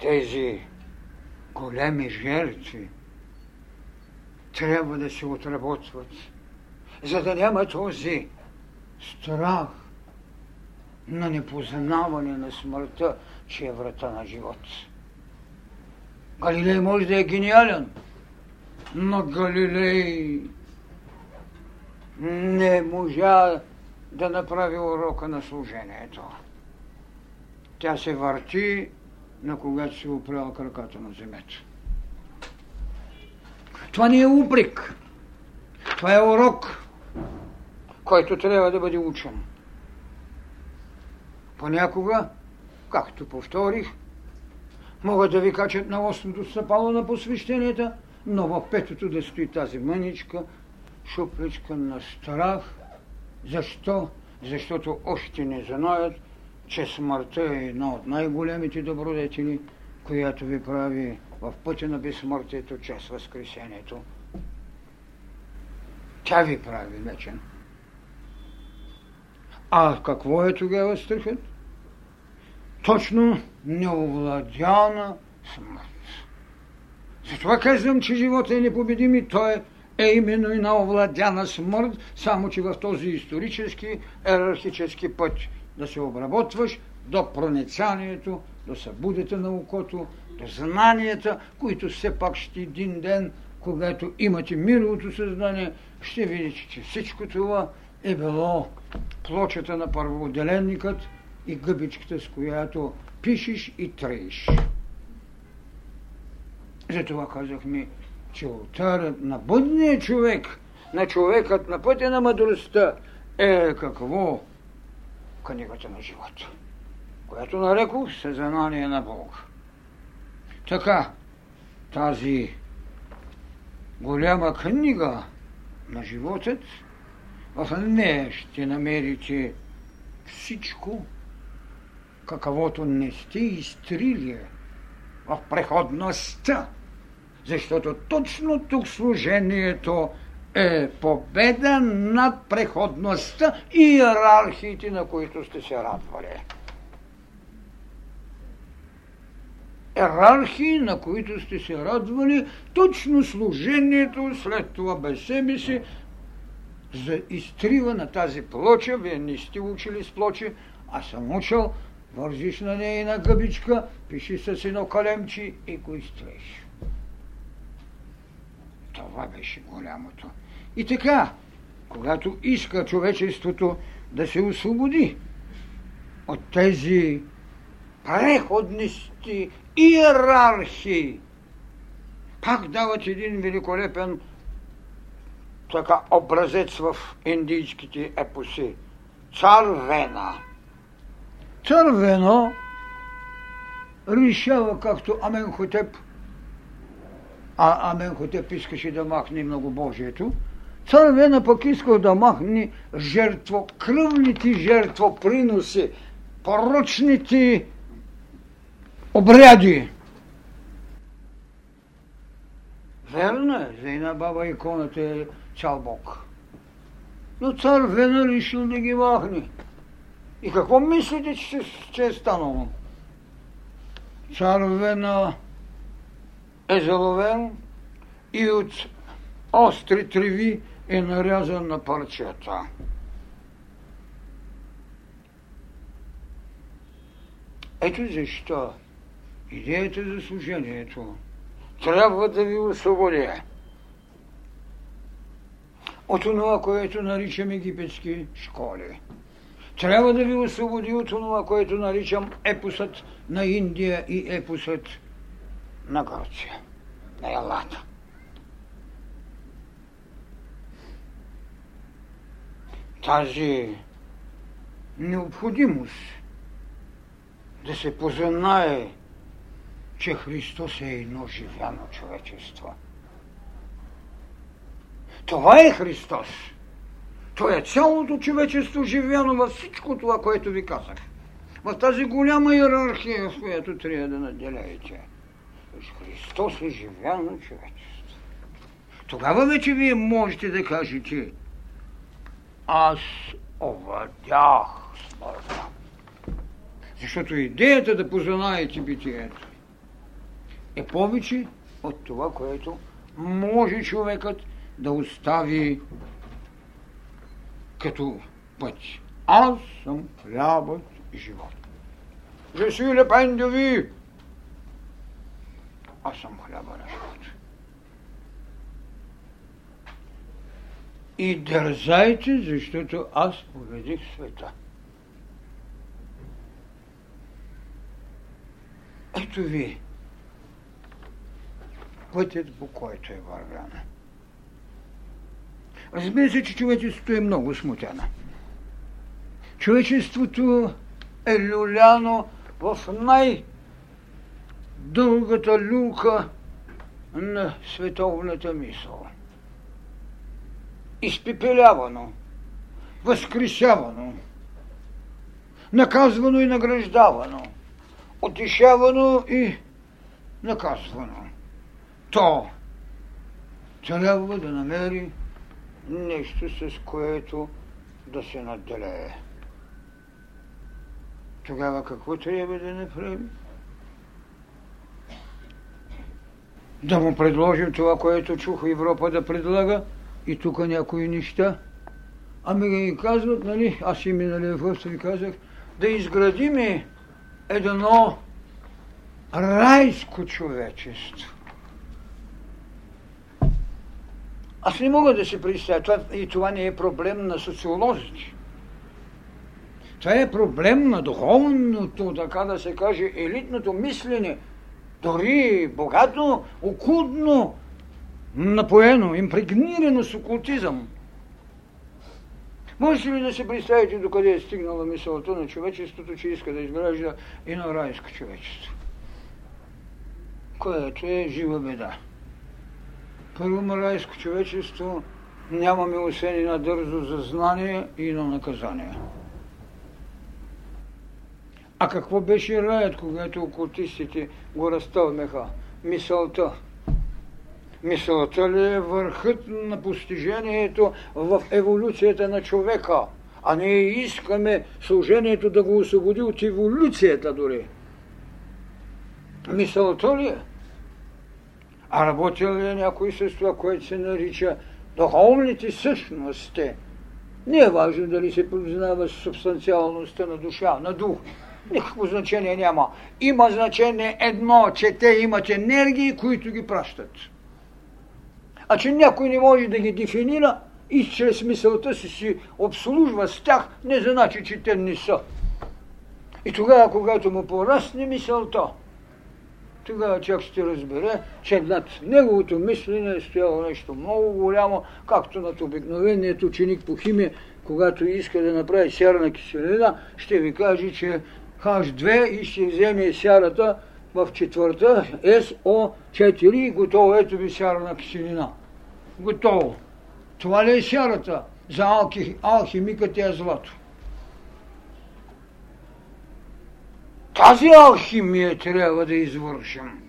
тези големи жертви трябва да се отработват, за да няма този страх, на непознаване на смъртта, че е врата на живот. Галилей може да е гениален, но Галилей не можа да направи урока на служението. Тя се върти, на когато се опряла краката на земята. Това не е упрек. Това е урок, който трябва да бъде учен. Понякога, както повторих, могат да ви качат на осмото стъпало на посвещенията, но в петото да стои тази мъничка, шупличка на страх. Защо? Защото още не знаят, че смъртта е една от най-големите добродетели, която ви прави в пътя на безсмъртието чрез Възкресението. Тя ви прави вечен. А какво е тогава страхът? Точно неовладяна смърт. Затова казвам, че живота е непобедим и той е именно и на овладяна смърт, само че в този исторически, ерархически път да се обработваш до проницанието, до събудите на окото, до знанията, които все пак ще един ден, когато имате мировото съзнание, ще видите, че всичко това е било плочата на първоотделенникът и гъбичката, с която пишеш и трееш. Затова казахме, че алтарът на бъдния човек, на човекът на пътя на мъдростта е какво? Книгата на живота, която нарекох съзнание на Бога. Така, тази голяма книга на животът, в нея ще намерите всичко, каквото не сте изтрили в преходността защото точно тук служението е победа над преходността и иерархиите, на които сте се радвали. Иерархии, на които сте се радвали, точно служението след това без себе си за изтрива на тази плоча. Вие не сте учили с плоча, аз съм учил, вързиш на нея на гъбичка, пиши с едно калемче и го изтреш. Това беше голямото. И така, когато иска човечеството да се освободи от тези преходности, иерархии, пак дават един великолепен така образец в индийските епоси. Цар Вена. Цар Вена решава, както Аменхотеп – а Аменхотеп искаше да махне многобожието, цар Вена пък искал да махне жертво, кръвните жертвоприноси, порочните обряди. Верно е, за една баба иконата е цял Бог. Но цар Вена решил да ги махне. И какво мислите, че, че е станало? Цар Вена е заловен и от остри треви е нарязан на парчета. Ето защо идеята за служението трябва да ви освободи от това, което наричам египетски школи. Трябва да ви освободи от това, което наричам епосът на Индия и епосът на Гърция, на Елата. Тази необходимост да се познае, че Христос е едно живяно човечество. Това е Христос. Той е цялото човечество живяно във всичко това, което ви казах. В тази голяма иерархия, в която трябва да наделяете. Христос е живяно човечество. Тогава вече вие можете да кажете аз овладях смъртта. Защото идеята да познаете битието е повече от това, което може човекът да остави като път. Аз съм хлябът и живот. Je suis le pain de аз съм хляба на живота. И дързайте, защото аз победих света. Ето ви пътят, по който е вървяна. Разбира се, че човечеството е много смутено. Човечеството е люляно в най- дългата люка на световната мисъл. Изпепелявано, възкресявано, наказвано и награждавано, отишавано и наказвано. То трябва да намери нещо, с което да се наделее. Тогава какво трябва да направи? Да му предложим това, което чух Европа да предлага и тук някои неща. Ами ги казват, нали, аз и миналия въпрос ви казах, да изградиме едно райско човечество. Аз не мога да си представя, това, и това не е проблем на социолозите. Това е проблем на духовното, така да се каже, елитното мислене, дори богато, окултно, напоено, импрегнирано с окултизъм. Можете ли да се представите докъде е стигнала мисълта на човечеството, че иска да изгражда едно райско човечество? Което е жива беда. Първо райско човечество нямаме освен и на дързо за знание и на наказание. А какво беше раят, когато окултистите го разтълмеха? Мисълта. Мисълта ли е върхът на постижението в еволюцията на човека? А ние искаме служението да го освободи от еволюцията дори. Мисълта ли е? А работил ли е някой с това, което се нарича духовните същности? Не е важно дали се признава субстанциалността на душа, на дух. Никакво значение няма. Има значение едно, че те имат енергии, които ги пращат. А че някой не може да ги дефинира и чрез мисълта си си обслужва с тях, не значи, че те не са. И тогава, когато му порасне мисълта, тогава човек ще разбере, че над неговото мислене е стояло нещо много голямо, както над обикновеният ученик по химия, когато иска да направи сярна киселина, ще ви каже, че H2 и ще вземе сярата в четвърта SO4 и готово. Ето ви сярна киселина. Готово. Това ли е сярата? За алхи, алхимикът е злато. Тази алхимия трябва да извършим,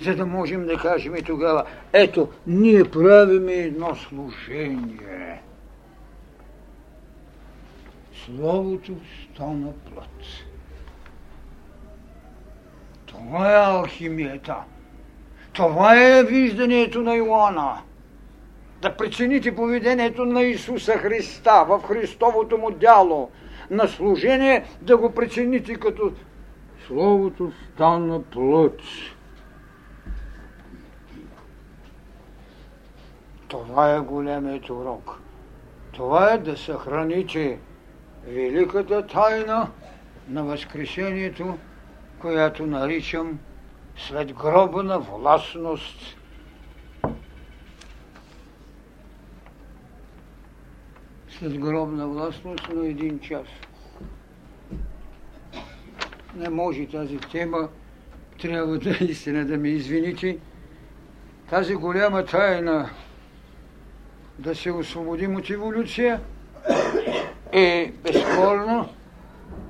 за да можем да кажем и тогава, ето, ние правиме едно служение. Словото стана плът. Това е алхимията. Това е виждането на Иоанна. Да прецените поведението на Исуса Христа в Христовото му дяло. На служение да го прецените като Словото стана плът. Това е големият урок. Това е да съхраните великата тайна на Възкресението, която наричам след гробна властност. След гробна властност на един час не може тази тема, трябва да истина да ми извините. Тази голяма тайна да се освободим от еволюция е безспорно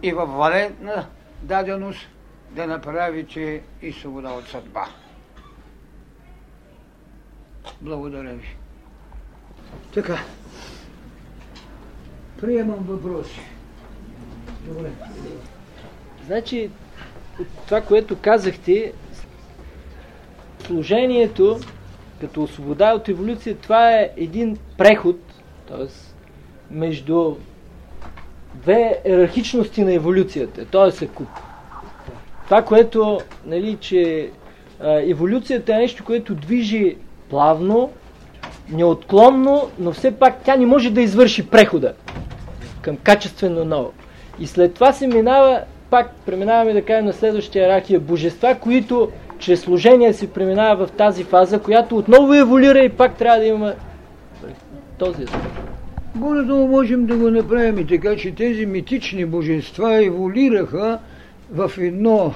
и във валентна даденост да направите и свобода от съдба. Благодаря ви. Така. Приемам въпроси. Добре. Значи, това, което казахте, служението като свобода от еволюция, това е един преход, т.е. между две иерархичности на еволюцията. Т.е. куп. Това, което, нали, че еволюцията е нещо, което движи плавно, неотклонно, но все пак тя не може да извърши прехода към качествено ново. И след това се минава пак преминаваме да кажем на следващия иерархия божества, които чрез служение си преминава в тази фаза, която отново еволюира и пак трябва да има този аспект. Горе-долу можем да го направим и така, че тези митични божества еволюираха в едно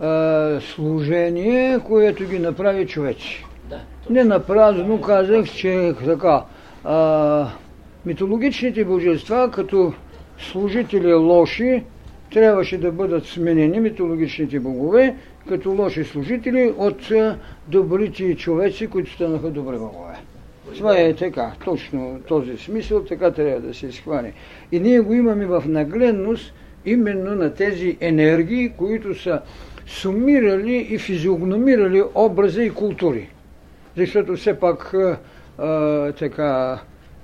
а, служение, което ги направи човеци. Да, Не напразно казах, че така, а, митологичните божества като служители лоши, трябваше да бъдат сменени митологичните богове като лоши служители от добрите човеци, които станаха добри богове. Това е така, точно този смисъл, така трябва да се изхване. И ние го имаме в нагледност именно на тези енергии, които са сумирали и физиогномирали образа и култури. Защото все пак а, така,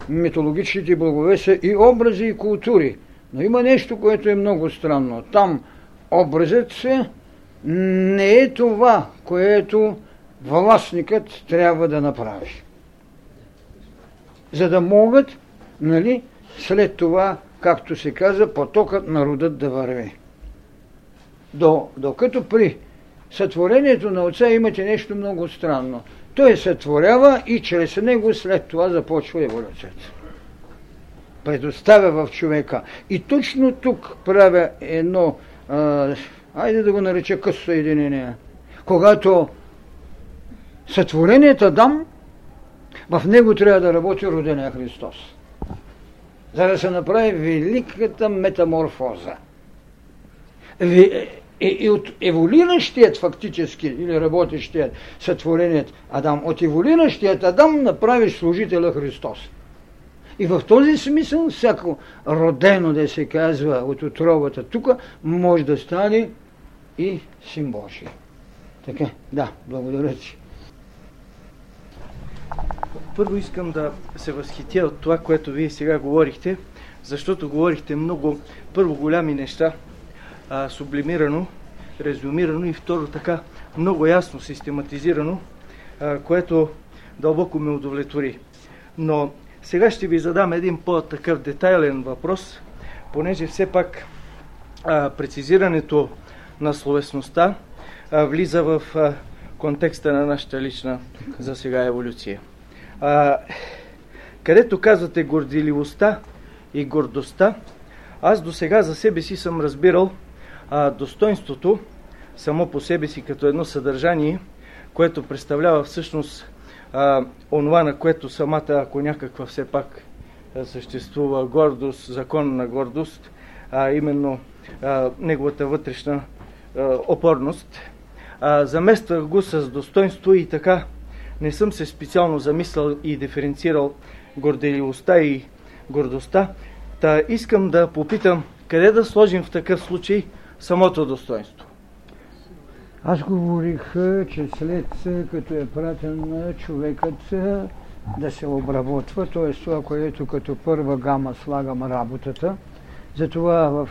митологичните богове са и образи и култури. Но има нещо, което е много странно. Там образът се не е това, което властникът трябва да направи. За да могат, нали, след това, както се каза, потокът на родът да върви. До, докато при сътворението на Отца имате нещо много странно. Той сътворява и чрез него след това започва еволюцията. Предоставя в човека. И точно тук правя едно, а, айде да го нареча късо съединение. Когато сътворението дам, в него трябва да работи родения Христос. За да се направи великата метаморфоза. И, и от еволиращият фактически, или работещият сътвореният Адам, от еволиращият Адам направи служителя Христос. И в този смисъл всяко родено, да се казва, от отровата тук, може да стане и син Божий. Така, да, благодаря ти. Първо искам да се възхитя от това, което вие сега говорихте, защото говорихте много, първо голями неща, а, сублимирано, резюмирано и второ така много ясно систематизирано, а, което дълбоко ме удовлетвори. Но сега ще ви задам един по-такъв детайлен въпрос, понеже все пак а, прецизирането на словесността а, влиза в а, контекста на нашата лична за сега еволюция. А, където казвате горделивостта и гордостта, аз до сега за себе си съм разбирал а, достоинството само по себе си като едно съдържание, което представлява всъщност а, онова, на което самата, ако някаква все пак съществува гордост, закон на гордост, а именно а, неговата вътрешна а, опорност. А, замествах го с достоинство и така не съм се специално замислял и диференцирал горделивостта и гордостта. Та искам да попитам, къде да сложим в такъв случай самото достоинство? Аз говорих, че след като е пратен човекът да се обработва, т.е. това, което като първа гама слагам работата, затова в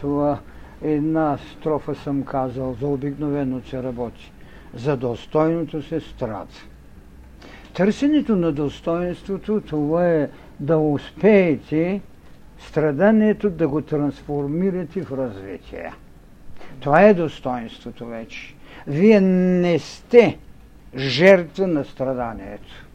това една строфа съм казал, за обикновено се работи. За достойното се страда. Търсенето на достоинството, това е да успеете страданието да го трансформирате в развитие. Това е достоинството вече. Вие не сте жертва на страданието.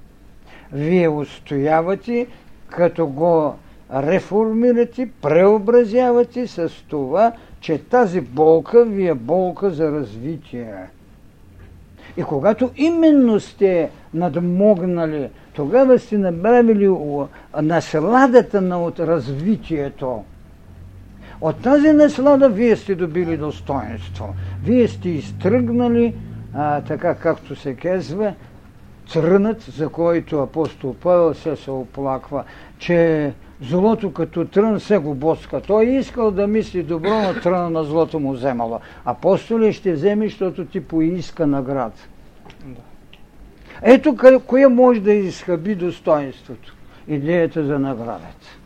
Вие устоявате, като го реформирате, преобразявате с това, че тази болка ви е болка за развитие. И когато именно сте надмогнали, тогава сте направили насладата на от развитието. От тази наслада вие сте добили достоинство. Вие сте изтръгнали, а, така както се казва, трънът, за който апостол Павел се се оплаква, че злото като трън се го боска. Той е искал да мисли добро, но тръна на злото му вземало. Апостоли ще вземе, защото ти поиска наград. Ето кое може да изхъби достоинството. Идеята за наградата.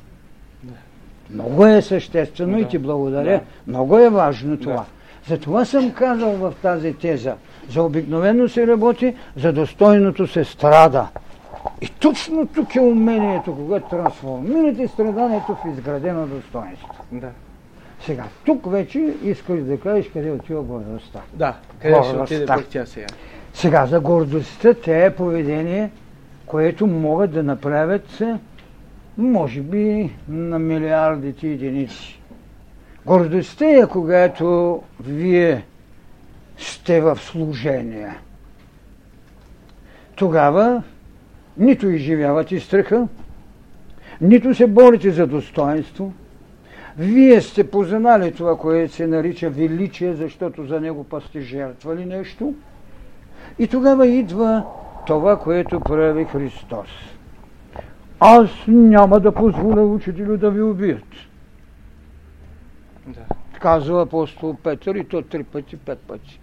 Много е съществено да. и ти благодаря. Да. Много е важно това. Да. Затова съм казал в тази теза. За обикновено се работи, за достойното се страда. И точно тук е умението, когато трансформирате страданието в изградено достоинство. Да. Сега, тук вече искаш да кажеш къде отива гордостта. Да, къде ще отиде пък тя сега. Сега, за гордостта, те е поведение, което могат да направят, може би, на милиардите единици. Гордостта е когато вие сте в служение. Тогава нито изживявате страха, нито се борите за достоинство. Вие сте познали това, което се нарича величие, защото за него па сте жертвали нещо. И тогава идва това, което прави Христос. Аз няма да позволя учителю да ви убият. Да. Казва апостол Петър и то три пъти, пет пъти.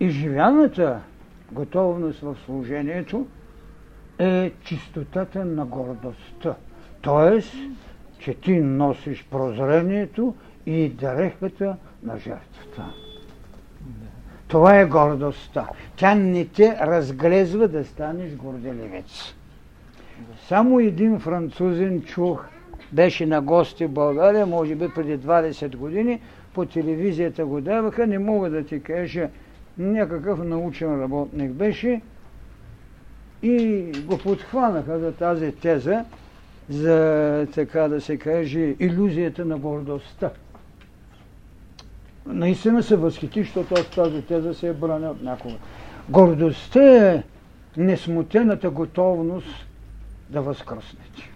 Изживяната готовност в служението е чистотата на гордостта. Тоест, че ти носиш прозрението и дрехата на жертвата. Това е гордостта. Тя не те разглезва да станеш горделивец. Само един французин чух, беше на гости в България, може би преди 20 години, по телевизията го даваха, не мога да ти кажа, някакъв научен работник беше и го подхванаха за тази теза, за така да се каже, иллюзията на гордостта. Наистина се възхити, защото аз тази теза се е браня от някога. Гордостта е несмутената готовност да възкръснете.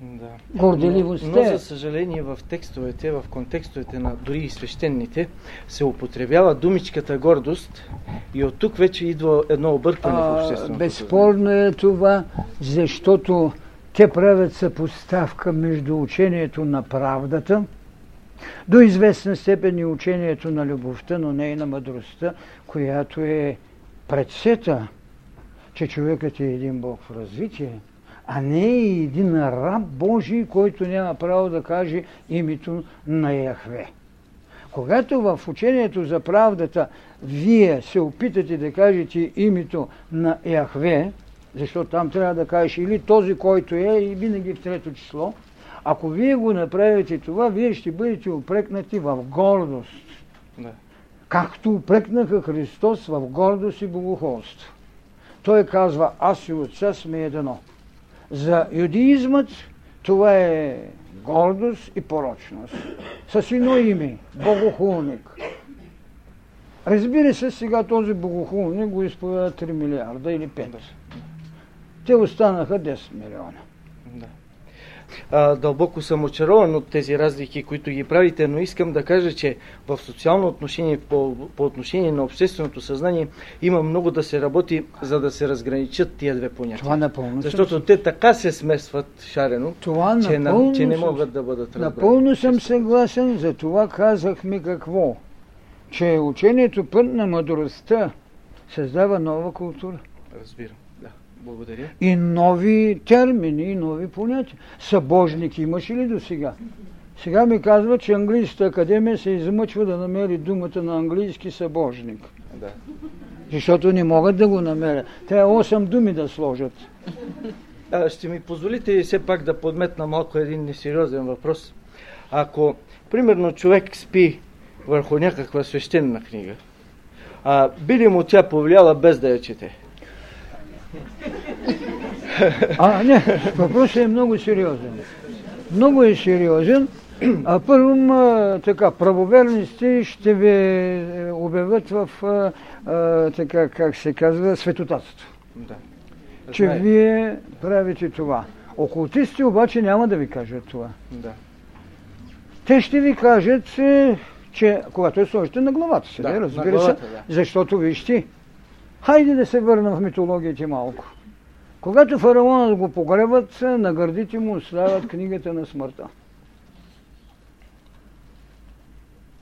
Да. Горделивостта Но, но е. за съжаление в текстовете, в контекстовете на дори и свещените, се употребява думичката гордост и от тук вече идва едно объркване в А, общественото. безспорно е това, защото те правят съпоставка между учението на правдата, до известна степен и учението на любовта, но не и на мъдростта, която е предсета, че човекът е един Бог в развитие, а не е един раб Божий, който няма право да каже името на Яхве. Когато в учението за правдата вие се опитате да кажете името на Яхве, защото там трябва да кажеш или този, който е, и винаги в трето число, ако вие го направите това, вие ще бъдете опрекнати в гордост. Да. Както упрекнаха Христос в гордост и богохулство. Той казва, аз и отца сме едно. За юдеизмът това е гордост и порочност. С едно име – богохулник. Разбира се, сега този богохулник го изповяда 3 милиарда или 5. Те останаха 10 милиона. А, дълбоко съм очарован от тези разлики, които ги правите, но искам да кажа, че в социално отношение, по, по отношение на общественото съзнание, има много да се работи, за да се разграничат тия две понятия. Това напълно Защото съм, те така се смесват шарено, това че, на, че не съм- могат да бъдат разбрани. Напълно съм съгласен, за това казахме какво? Че учението път на мъдростта създава нова култура. Разбирам. Благодаря. И нови термини, и нови понятия. Събожник имаше ли до сега? Сега ми казва, че английската академия се измъчва да намери думата на английски събожник. Да. Защото не могат да го намерят. Трябва 8 думи да сложат. А, ще ми позволите все пак да подметна малко един несериозен въпрос. Ако, примерно, човек спи върху някаква свещена книга, а би ли му тя повлияла без да я чете? А, не, въпросът е много сериозен. Много е сериозен. А първо, така, правоверниците ще ви е, обявят в, а, а, така, как се казва, светотатство. Да. Че Знае. вие правите това. Окултисти обаче няма да ви кажат това. Да. Те ще ви кажат, е, че когато я сложите на главата си, Да, разбира се, да. защото вижте, хайде да се върнем в митологията малко. Когато фараонът го погребат, на гърдите му оставят книгата на смъртта.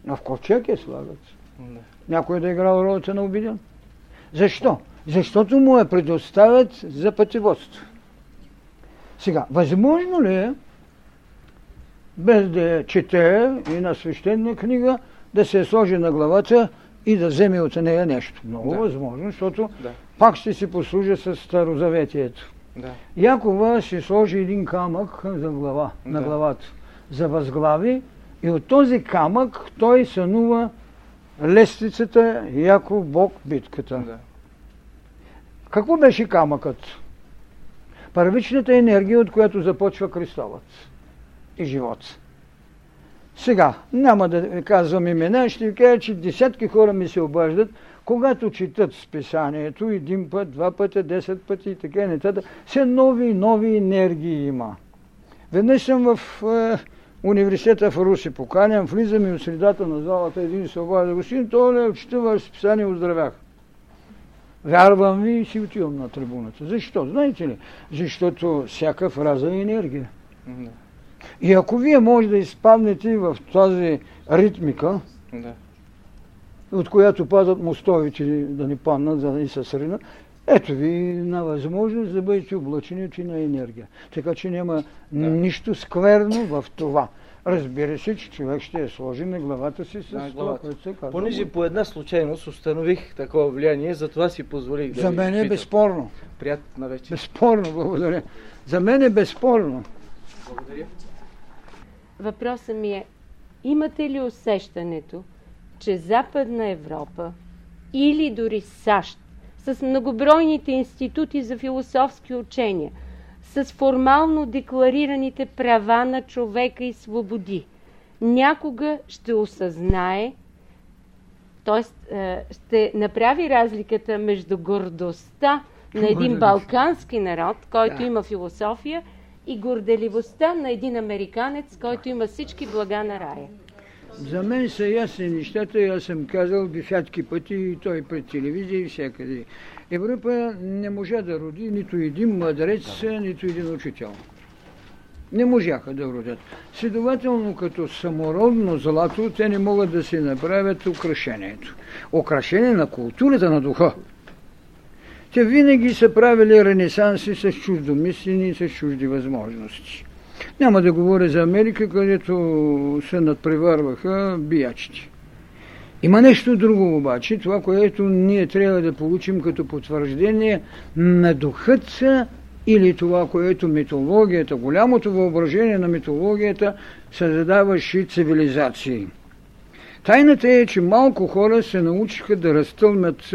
А в ковчег я слагат. Някой да е играл ролята на обиден. Защо? Защото му я предоставят за пътеводство. Сега, възможно ли е, без да чете и на свещена книга, да се сложи на главата и да вземе от нея нещо? Много Да. възможно, защото Да. пак ще си послужа с старозаветието. Да. Якова ще сложи един камък за глава, на Да. главата, за възглави и от този камък той сънува лестицата Яков Бог битката. Да. Какво беше камъкът? Първичната енергия, от която започва кристалът и живот. Сега, няма да казвам имена, ще ви кажа, че десятки хора ми се обаждат, когато четат списанието един път, два пъти, десет пъти и така нататък, все нови и нови енергии има. Веднъж съм в е, университета в Руси, поканям, влизам и от средата на залата, един се обажда, господин Толе, чета ваше списание, оздравях. Вярвам ви и си отивам на трибуната. Защо? Знаете ли? Защото всяка фраза е енергия. И ако вие може да изпаднете в тази ритмика, да. от която падат мостовите да ни паднат, за да ни се сринат, ето ви на възможност да бъдете облъчени от на енергия. Така че няма да. нищо скверно в това. Разбира се, че човек ще е сложи на главата си с да, това, което се казва. Понеже по една случайност установих такова влияние, затова си позволих да За мен е безспорно. Приятна вечер. Безспорно, благодаря. За мен е безспорно. Благодаря. Въпросът ми е, имате ли усещането, че Западна Европа или дори САЩ с многобройните институти за философски учения, с формално декларираните права на човека и свободи, някога ще осъзнае, т.е. ще направи разликата между гордостта на един балкански народ, който да. има философия, и горделивостта на един американец, който има всички блага на рая. За мен са ясни нещата и аз съм казал десятки пъти и той пред телевизия и всякъде. Европа не можа да роди нито един мъдрец, нито един учител. Не можаха да родят. Следователно, като самородно злато, те не могат да си направят украшението. Украшение на културата на духа. Те винаги са правили ренесанси с чуждомислени и с чужди възможности. Няма да говоря за Америка, където се надпреварваха биячите. Има нещо друго обаче, това, което ние трябва да получим като потвърждение на духът или това, което митологията, голямото въображение на митологията създаваше цивилизации – Тайната е, че малко хора се научиха да разтълмят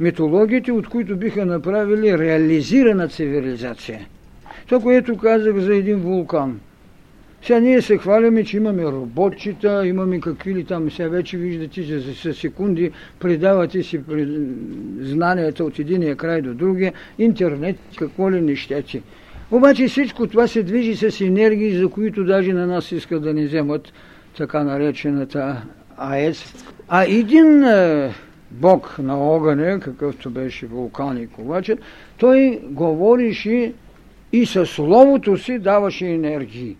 митологиите, от които биха направили реализирана цивилизация. Това, което казах за един вулкан. Сега ние се хваляме, че имаме роботчета, имаме какви ли там, сега вече виждате, че за секунди предавате си знанията от единия край до другия, интернет, какво ли нещати. Обаче всичко това се движи с енергии, за които даже на нас искат да ни вземат така наречената АЕЦ. А един е, бог на огъня, какъвто беше вулканик обаче, той говорише и със словото си даваше енергии.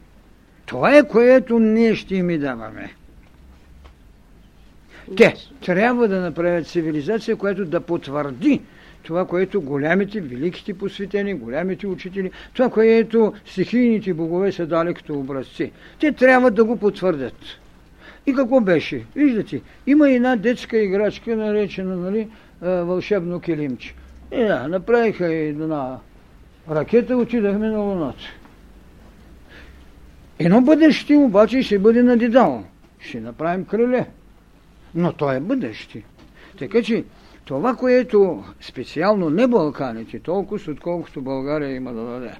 Това е което ние ще ми даваме. Те трябва да направят цивилизация, която да потвърди това, което голямите, великите посветени, голямите учители, това, което стихийните богове са дали като образци. Те трябва да го потвърдят. И какво беше? Виждате, има една детска играчка, наречена нали, вълшебно келимче. И да, направиха една ракета, отидахме на Луната. Едно бъдеще обаче ще бъде надидало. Ще направим криле. Но то е бъдеще. Така че това, което специално не Балканите, толкова, отколкото България има да даде.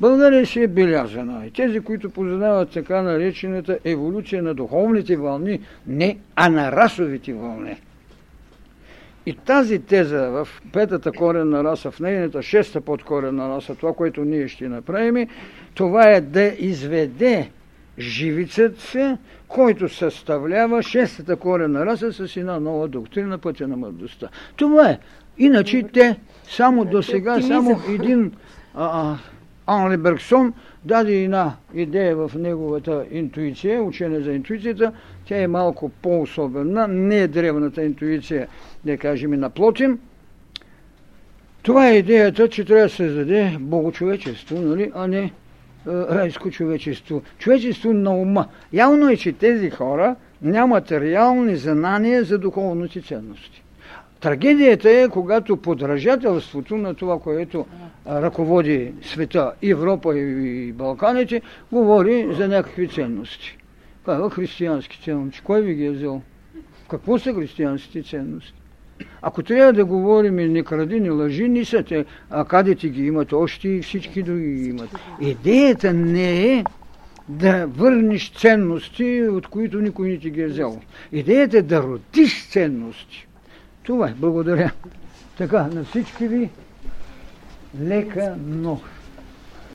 България си е белязана. И тези, които познават така наречената еволюция на духовните вълни, не, а на расовите вълни. И тази теза в петата коренна раса, в нейната шеста подкоренна раса, това, което ние ще направим, това е да изведе живицът се, който съставлява шестата коренна раса с една нова доктрина, пътя на мъдростта. Това е. Иначе те само до сега, само един а, а, Анри Бергсон даде една идея в неговата интуиция, учение за интуицията. Тя е малко по-особена, не е древната интуиция, да кажем, на Плотин. Това е идеята, че трябва да се създаде богочовечество, нали, а не райско човечество. Човечество на ума. Явно е, че тези хора нямат реални знания за духовните ценности. Трагедията е, когато подражателството на това, което ръководи света, Европа и Балканите, говори за някакви ценности. Казва християнски ценности. Кой ви ги е взел? Какво са християнските ценности? Ако трябва да говорим не кради, не лъжи, не са те, а кадете ги имат още и всички други ги имат. Идеята не е да върнеш ценности, от които никой не ти ги е взел. Идеята е да родиш ценности. Е. Благодаря. Така, на всички ви лека нощ.